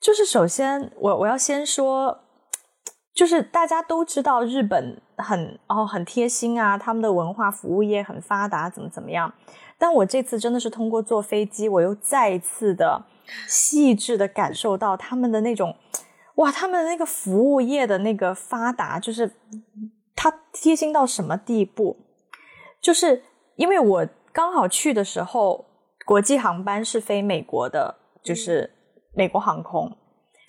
就是首先我我要先说，就是大家都知道日本很哦很贴心啊，他们的文化服务业很发达，怎么怎么样。但我这次真的是通过坐飞机，我又再一次的细致的感受到他们的那种，哇，他们的那个服务业的那个发达，就是他贴心到什么地步？就是因为我刚好去的时候，国际航班是飞美国的，就是美国航空，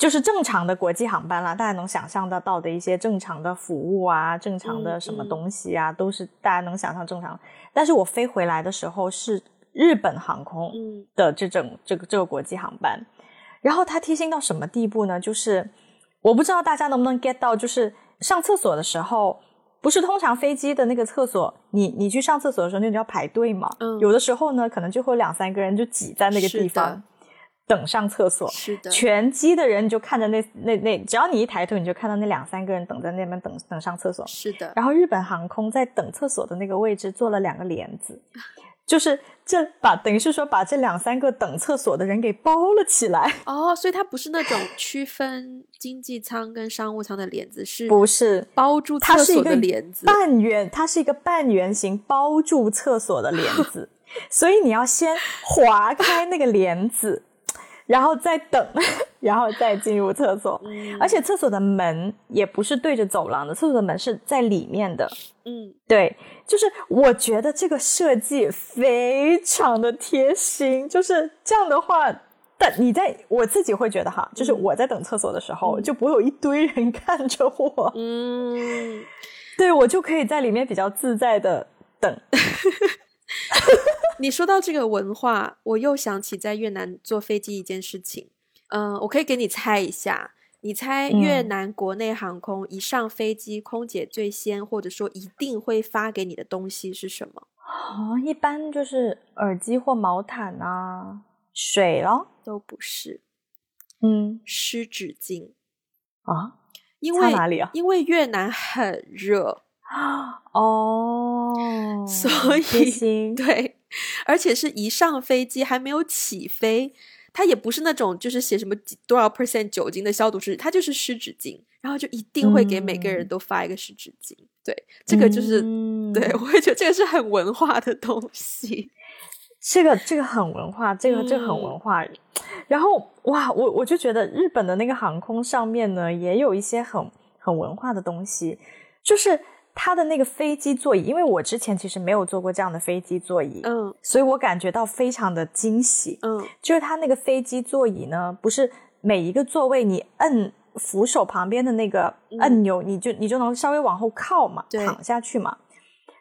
就是正常的国际航班啦，大家能想象得到的一些正常的服务啊，正常的什么东西啊，都是大家能想象正常。但是我飞回来的时候是日本航空的这种这个这个国际航班，然后它贴心到什么地步呢？就是我不知道大家能不能 get 到，就是上厕所的时候，不是通常飞机的那个厕所，你你去上厕所的时候，那你要排队嘛。嗯，有的时候呢，可能就会两三个人就挤在那个地方等上厕所。是的，全机的人你就看着那那那，只要你一抬头，你就看到那两三个人等在那边等等上厕所。是的，然后日本航空在等厕所的那个位置做了两个帘子，就是这把等于是说把这两三个等厕所的人给包了起来。哦，所以它不是那种区分经济舱跟商务舱的帘子，是不是包住厕所的帘子？半圆，它是一个半圆形包住厕所的帘子，所以你要先划开那个帘子。然后再等，然后再进入厕所，而且厕所的门也不是对着走廊的，厕所的门是在里面的。嗯，对，就是我觉得这个设计非常的贴心，就是这样的话，但你在我自己会觉得哈，就是我在等厕所的时候，就不会有一堆人看着我。嗯，对我就可以在里面比较自在的等。你说到这个文化，我又想起在越南坐飞机一件事情。嗯，我可以给你猜一下，你猜越南国内航空一上飞机，空姐最先或者说一定会发给你的东西是什么？哦，一般就是耳机或毛毯啊，水咯，都不是。嗯，湿纸巾啊？因为哪里啊？因为越南很热。哦，所以对，而且是一上飞机还没有起飞，它也不是那种就是写什么多少 percent 酒精的消毒湿，它就是湿纸巾，然后就一定会给每个人都发一个湿纸巾。对，这个就是对我会觉得这个是很文化的东西，这个这个很文化，这个这个很文化。然后哇，我我就觉得日本的那个航空上面呢，也有一些很很文化的东西，就是。它的那个飞机座椅，因为我之前其实没有坐过这样的飞机座椅，嗯，所以我感觉到非常的惊喜，嗯，就是它那个飞机座椅呢，不是每一个座位你摁扶手旁边的那个按钮，你就你就能稍微往后靠嘛，躺下去嘛，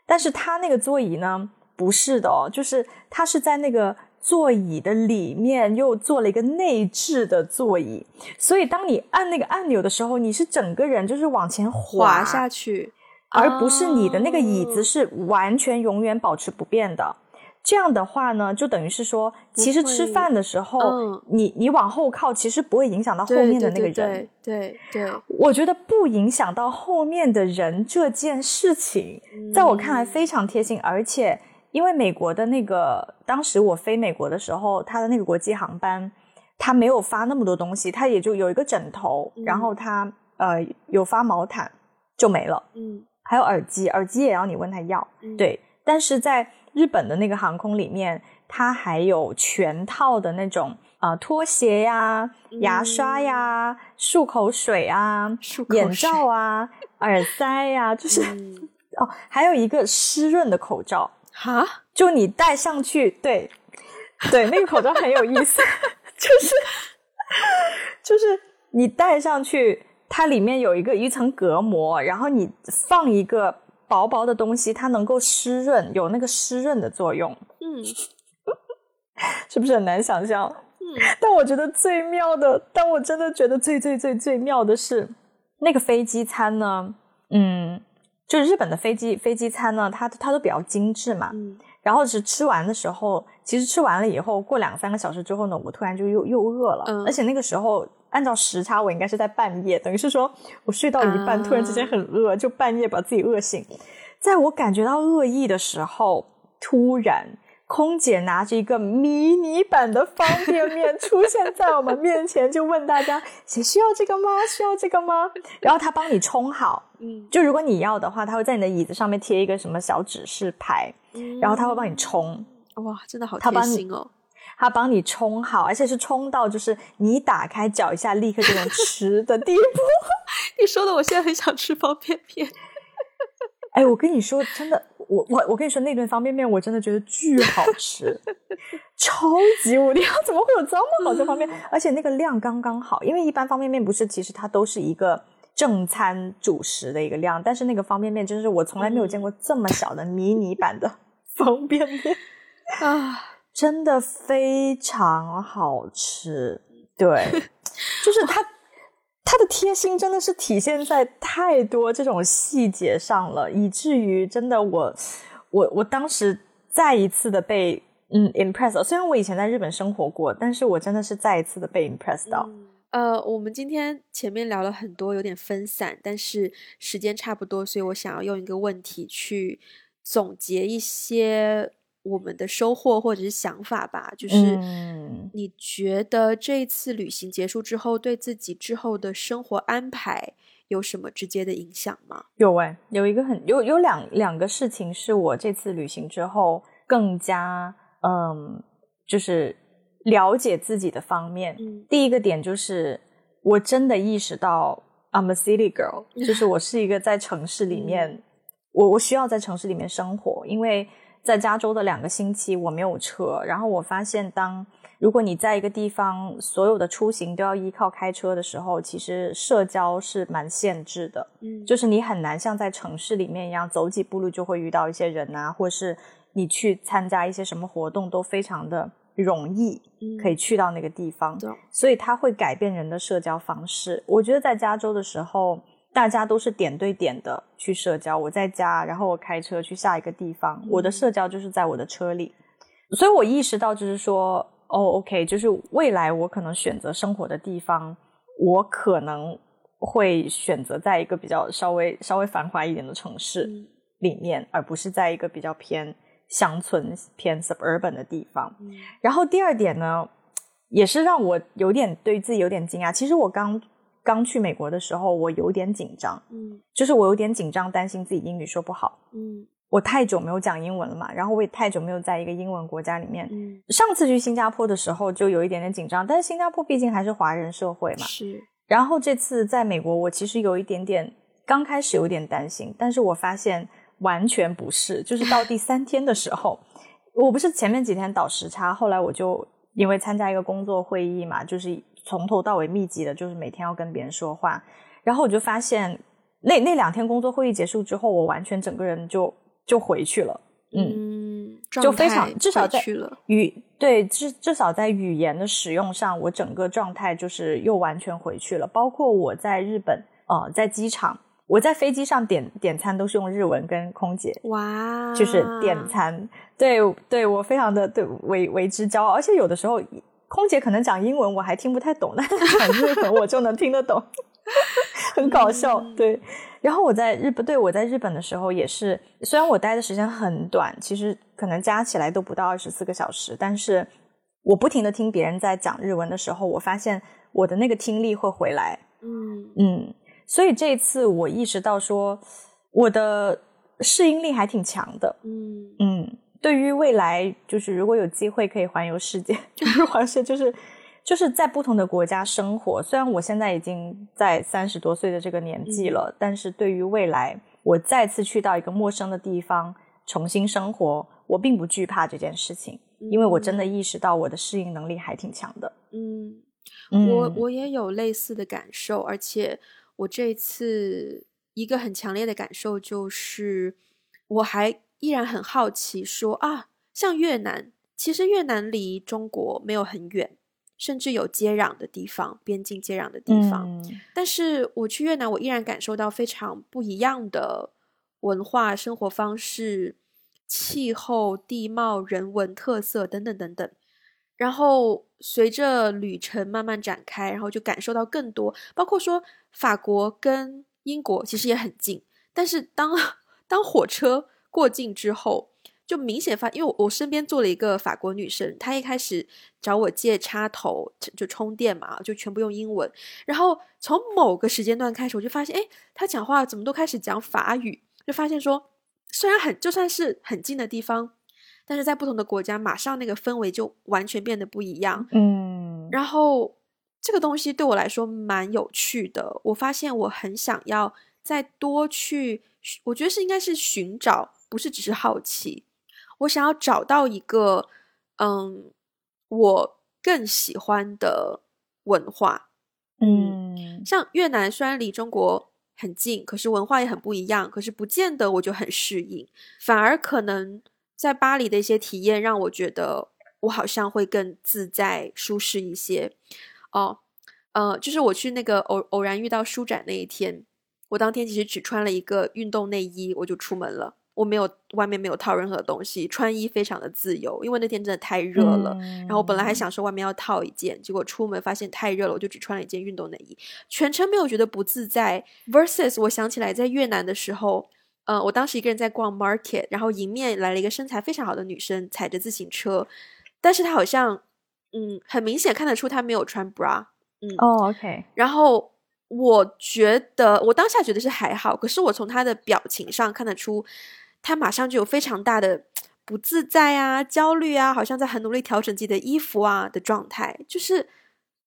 但是它那个座椅呢，不是的哦，就是它是在那个座椅的里面又做了一个内置的座椅，所以当你按那个按钮的时候，你是整个人就是往前滑下去。而不是你的那个椅子是完全永远保持不变的，这样的话呢，就等于是说，其实吃饭的时候，你你往后靠，其实不会影响到后面的那个人。对对，我觉得不影响到后面的人这件事情，在我看来非常贴心。而且，因为美国的那个，当时我飞美国的时候，他的那个国际航班，他没有发那么多东西，他也就有一个枕头，然后他呃有发毛毯，就没了。嗯。还有耳机，耳机也要你问他要，对。但是在日本的那个航空里面，它还有全套的那种啊拖鞋呀、牙刷呀、漱口水啊、眼罩啊、耳塞呀，就是哦，还有一个湿润的口罩哈，就你戴上去，对对，那个口罩很有意思，就是 就是你戴上去。它里面有一个一层隔膜，然后你放一个薄薄的东西，它能够湿润，有那个湿润的作用。嗯，是不是很难想象？嗯，但我觉得最妙的，但我真的觉得最最最最妙的是那个飞机餐呢。嗯，就是日本的飞机飞机餐呢，它它都比较精致嘛。嗯然后是吃完的时候，其实吃完了以后，过两三个小时之后呢，我突然就又又饿了，嗯而且那个时候按照时差，我应该是在半夜，等于是说我睡到一半，啊突然之间很饿，就半夜把自己饿醒。在我感觉到恶意的时候，突然空姐拿着一个迷你版的方便面出现在我们面前，就问大家：谁需要这个吗？需要这个吗？然后他帮你冲好。嗯，就如果你要的话，他会在你的椅子上面贴一个什么小指示牌，然后他会帮你冲，哇，真的好贴心哦。他帮你冲好，而且是冲到就是你打开搅一下，立刻就能吃的地步。你说的，我现在很想吃方便面。哎，我跟你说，真的，我我我跟你说，那顿方便面我真的觉得巨好吃，超级无敌好！怎么会有这么好吃的方便面？而且那个量刚刚好，因为一般方便面不是，其实它都是一个正餐主食的一个量，但是那个方便面真是我从来没有见过这么小的迷你版的方便面。啊，真的非常好吃，对，就是它它的贴心真的是体现在太多这种细节上了，以至于真的我我我当时再一次的被嗯 impress 到。虽然我以前在日本生活过，但是我真的是再一次的被 impress 到。呃，我们今天前面聊了很多，有点分散，但是时间差不多，所以我想要用一个问题去总结一些我们的收获或者是想法吧。就是嗯你觉得这一次旅行结束之后，对自己之后的生活安排有什么直接的影响吗？有哎、有一个很有有两两个事情是我这次旅行之后更加嗯，就是了解自己的方面。嗯第一个点就是我真的意识到 I'm a city girl，就是我是一个在城市里 面，我我需要在城市里面生活，因为在加州的两个星期我没有车，然后我发现当如果你在一个地方所有的出行都要依靠开车的时候，其实社交是蛮限制的。嗯就是你很难像在城市里面一样，走几步路就会遇到一些人啊，或是你去参加一些什么活动都非常的容易，可以去到那个地方。懂所以它会改变人的社交方式。我觉得在加州的时候，大家都是点对点的去社交。我在家，然后我开车去下一个地方，我的社交就是在我的车里。所以我意识到，就是说，哦，OK，就是未来我可能选择生活的地方，我可能会选择在一个比较稍微稍微繁华一点的城市嗯里面，而不是在一个比较偏乡村、偏 suburban 的地方。嗯然后第二点呢，也是让我有点对自己有点惊讶。其实我刚刚去美国的时候，我有点紧张，嗯就是我有点紧张，担心自己英语说不好。嗯我太久没有讲英文了嘛，然后我也太久没有在一个英文国家里面。嗯，上次去新加坡的时候就有一点点紧张，但是新加坡毕竟还是华人社会嘛。是然后这次在美国，我其实有一点点，刚开始有点担心，但是我发现完全不是，就是到第三天的时候，我不是前面几天倒时差，后来我就因为参加一个工作会议嘛，就是从头到尾密集的，就是每天要跟别人说话，然后我就发现那那两天工作会议结束之后，我完全整个人就就回去了，嗯。嗯，就非常至少在。语对至至少在语言的使用上，我整个状态就是又完全回去了。包括我在日本，呃，在机场，我在飞机上点点餐都是用日文跟空姐，哇，就是点餐。对对，我非常的对为为之骄傲。而且有的时候，空姐可能讲英文我还听不太懂，但是讲日文我就能听得懂，很搞笑。嗯对，然后我在日本，对我在日本的时候也是，虽然我待的时间很短，其实可能加起来都不到二十四个小时，但是我不停的听别人在讲日文的时候，我发现我的那个听力会回来。嗯嗯，所以这一次我意识到说，我的适应力还挺强的。嗯嗯，对于未来，就是如果有机会可以环游世界，就是环游世界，就是就是在不同的国家生活。虽然我现在已经在三十多岁的这个年纪了，但是对于未来，我再次去到一个陌生的地方重新生活，我并不惧怕这件事情，因为我真的意识到我的适应能力还挺强的。嗯。嗯，我我也有类似的感受，而且我这次一个很强烈的感受就是，我还依然很好奇说啊，像越南，其实越南离中国没有很远，甚至有接壤的地方，边境接壤的地方。嗯但是我去越南，我依然感受到非常不一样的文化、生活方式、气候、地貌、人文特色等等等等。然后随着旅程慢慢展开，然后就感受到更多，包括说法国跟英国其实也很近，但是当 当火车过境之后。就明显发，因为我身边坐了一个法国女生，她一开始找我借插头就充电嘛，就全部用英文。然后从某个时间段开始，我就发现，哎，她讲话怎么都开始讲法语，就发现说，虽然很就算是很近的地方，但是在不同的国家，马上那个氛围就完全变得不一样。嗯，然后这个东西对我来说蛮有趣的，我发现我很想要再多去，我觉得是应该是寻找，不是只是好奇。我想要找到一个，嗯，我更喜欢的文化，嗯，像越南虽然离中国很近，可是文化也很不一样，可是不见得我就很适应，反而可能在巴黎的一些体验让我觉得我好像会更自在舒适一些。哦，呃，就是我去那个偶偶然遇到书展那一天，我当天其实只穿了一个运动内衣，我就出门了。我没有外面没有套任何东西，穿衣非常的自由，因为那天真的太热了。然后我本来还想说外面要套一件，结果出门发现太热了，我就只穿了一件运动内衣，全程没有觉得不自在。Versus 我想起来在越南的时候，呃，我当时一个人在逛 Market，然后迎面来了一个身材非常好的女生，踩着自行车，但是她好像，嗯，很明显看得出她没有穿 bra，嗯，哦，OK，然后我觉得我当下觉得是还好，可是我从她的表情上看得出。他马上就有非常大的不自在啊、焦虑啊，好像在很努力调整自己的衣服啊的状态，就是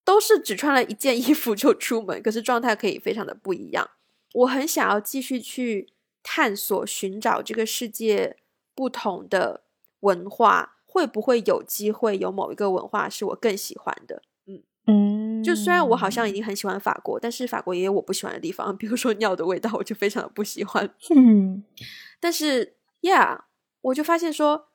都是只穿了一件 衣服就出门，可是状态可以非常的不一样。我很想要继续去探索、寻找这个世界不同的文化，会不会有机会有某一个文化是我更喜欢的？就虽然我好像已经很喜欢法国，但是法国也有我不喜欢的地方，比如说尿的味道，我就非常的不喜欢。嗯。但是，Yeah，我就发现说，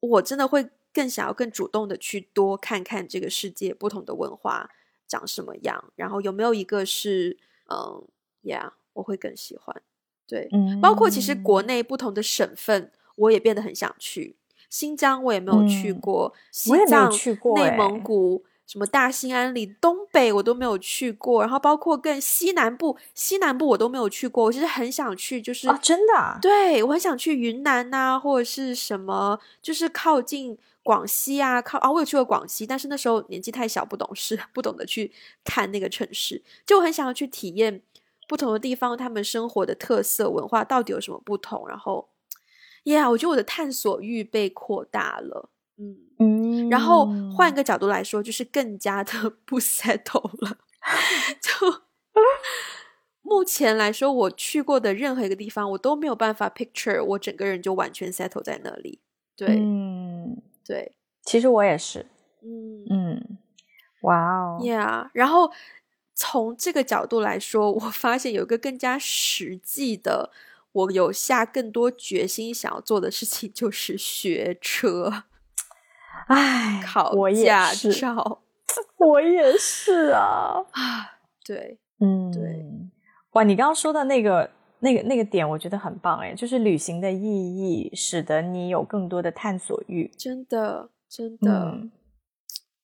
我真的会更想要更主动的去多看看这个世界不同的文化长什么样，然后有没有一个是，嗯，Yeah，我会更喜欢。对，包括其实国内不同的省份，我也变得很想去。新疆我也没有去过，西藏、内蒙古。什么大兴安岭、东北我都没有去过，然后包括更西南部，西南部我都没有去过。我其实很想去，就是啊，真的，对我很想去云南呐，或者是什么，就是靠近广西啊，靠啊，我有去过广西，但是那时候年纪太小，不懂事，不懂得去看那个城市，就很想要去体验不同的地方，他们生活的特色文化到底有什么不同。然后，Yeah，我觉得我的探索欲被扩大了。嗯嗯，然后换一个角度来说，就是更加的 不 settle 了。就 目前来说，我去过的任何一个地方，我都没有办法 picture 我整个人就完全 settle 在那里。对，嗯，对，其实我也是。嗯嗯，哇哦，Yeah。然后从这个角度来说，我发现有一个更加实际的，我有下更多决心想要做的事情，就是学车。唉，考驾照，我也是啊啊，对，嗯，对，哇，你刚刚说的那个、那个、那个点，我觉得很棒哎，就是旅行的意义，使得你有更多的探索欲，真的，真的，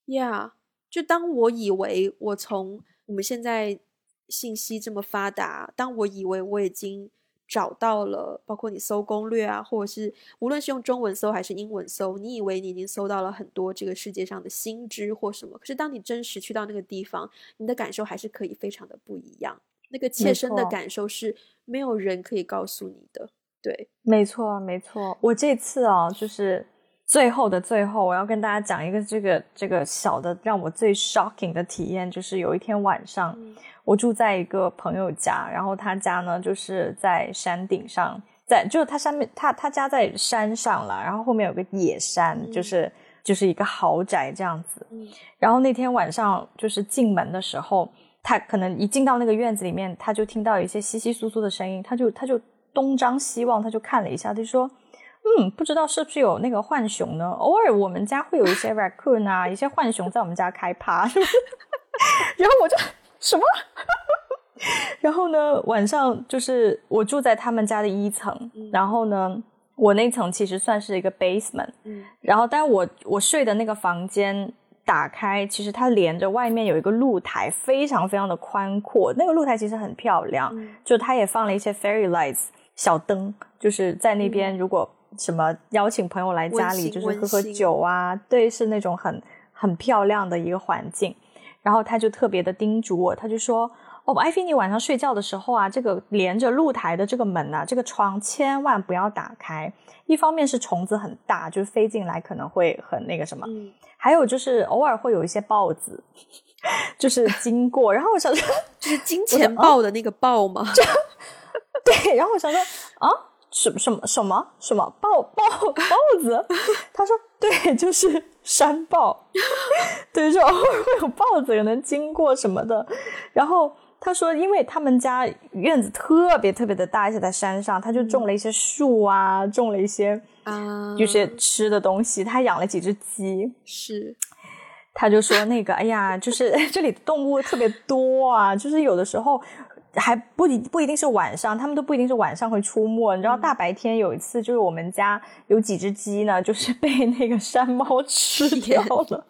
呀，就当我以为我从我们现在信息这么发达，当我以为我已经。找到了，包括你搜攻略啊，或者是无论是用中文搜还是英文搜，你以为你已经搜到了很多这个世界上的新知或什么，可是当你真实去到那个地方，你的感受还是可以非常的不一样。那个切身的感受是没有人可以告诉你的。对，没错，没错。我这次啊，就是最后的最后，我要跟大家讲一个这个这个小的让我最 shocking 的体验，就是有一天晚上。我住在一个朋友家，然后他家呢就是在山顶上，在就是他上面他他家在山上了，然后后面有个野山，就是就是一个豪宅这样子。然后那天晚上就是进门的时候，他可能一进到那个院子里面，他就听到一些稀稀疏疏的声音，他就他就东张西望，他就看了一下，他就说：“嗯，不知道是不是有那个浣熊呢？偶尔我们家会有一些 raccoon 啊，一些浣熊在我们家开趴。”然后我就。什么？然后呢，晚上就是我住在他们家的一层，然后呢，我那层其实算是一个 basement，嗯然后但我我睡的那个房间打开，其实它连着外面有一个露台，非常非常的宽阔，那个露台其实很漂亮，嗯就它也放了一些 fairy lights 小灯，就是在那边如果什么邀请朋友来家里，就是喝喝酒啊，对，是那种很很漂亮的一个环境。然后他就特别的叮嘱我，他就说：“哦，艾菲，你晚上睡觉的时候啊，这个连着露台的这个门啊，这个窗千万不要打开。一方面是虫子很大，就是飞进来可能会很那个什么，嗯，还有就是偶尔会有一些豹子，就是经过。然后我想说，就是金钱豹的那个豹吗？对，然后我想说啊，什么什么什么什么豹豹豹子？他说对，就是山豹，对，就偶尔会有豹子可能经过什么的。然后他说，因为他们家院子特别特别的大，而且在山上，他就种了一些树啊，种了一些啊，就是吃的东西，他养了几只鸡。是他就说那个，哎呀，就是 这里的动物特别多啊，就是有的时候还不一不一定是晚上，他们都不一定是晚上会出没。你知道，大白天有一次，就是我们家有几只鸡呢，就是被那个山猫吃 掉了。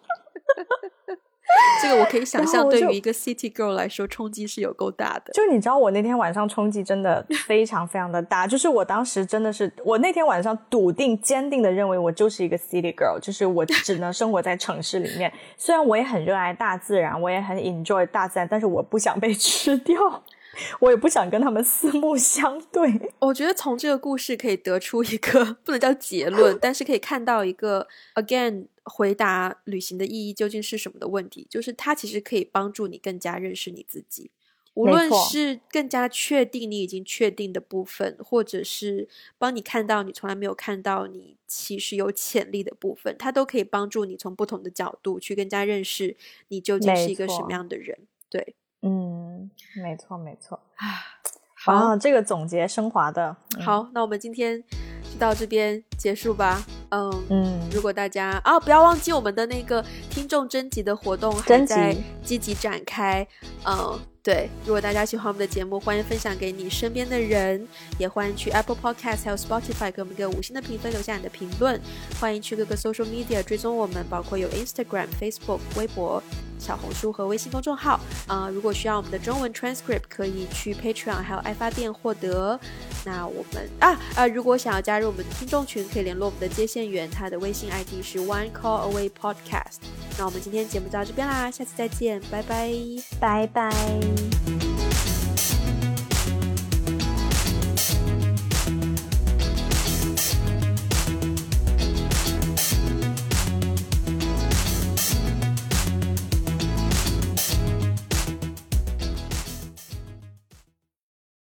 这个我可以想象，对于一个 city girl 来说，冲击是有够大的。就你知道，我那天晚上冲击真的非常非常的大，就是我当时真的是，我那天晚上笃定、坚定的认为我就是一个 city girl，就是我只能生活在城市里面。虽然我也很热爱大自然，我也很 enjoy 大自然，但是我不想被吃掉，我也不想跟他们四目相对。我觉得从这个故事可以得出一个 不能叫结论，但是可以看到一个 again 回答旅行的意义究竟是什么的问题，就是它其实可以帮助你更加认识你自己。无论是更加确定你已经确定的部分，或者是帮你看到你从来没有看到你其实有潜力的部分，它都可以帮助你从不同的角度去更加认识你究竟是一个什么样的人。对，嗯，没错没错。好，啊，这个总结升华的，嗯，好，那我们今天就到这边结束吧。嗯，嗯，如果大家啊，不要忘记我们的那个听众征集的活动还在积极展开。嗯，对，如果大家喜欢我们的节目，欢迎分享给你身边的人，也欢迎去 Apple Podcast 还有 Spotify 给我们一个五星的评分，留下你的评论。欢迎去各个 social media 追踪我们，包括有 Instagram、Facebook、微博、小红书和微信公众号。啊、如果需要我们的中文 transcript，可以去 Patreon 还有爱发电获得。那我们啊啊，如果想要加入我们的听众群，可以联络我们的接线员，他的微信 ID 是 One Call Away Podcast。那我们今天节目就到这边啦，下次再见，拜拜。拜拜。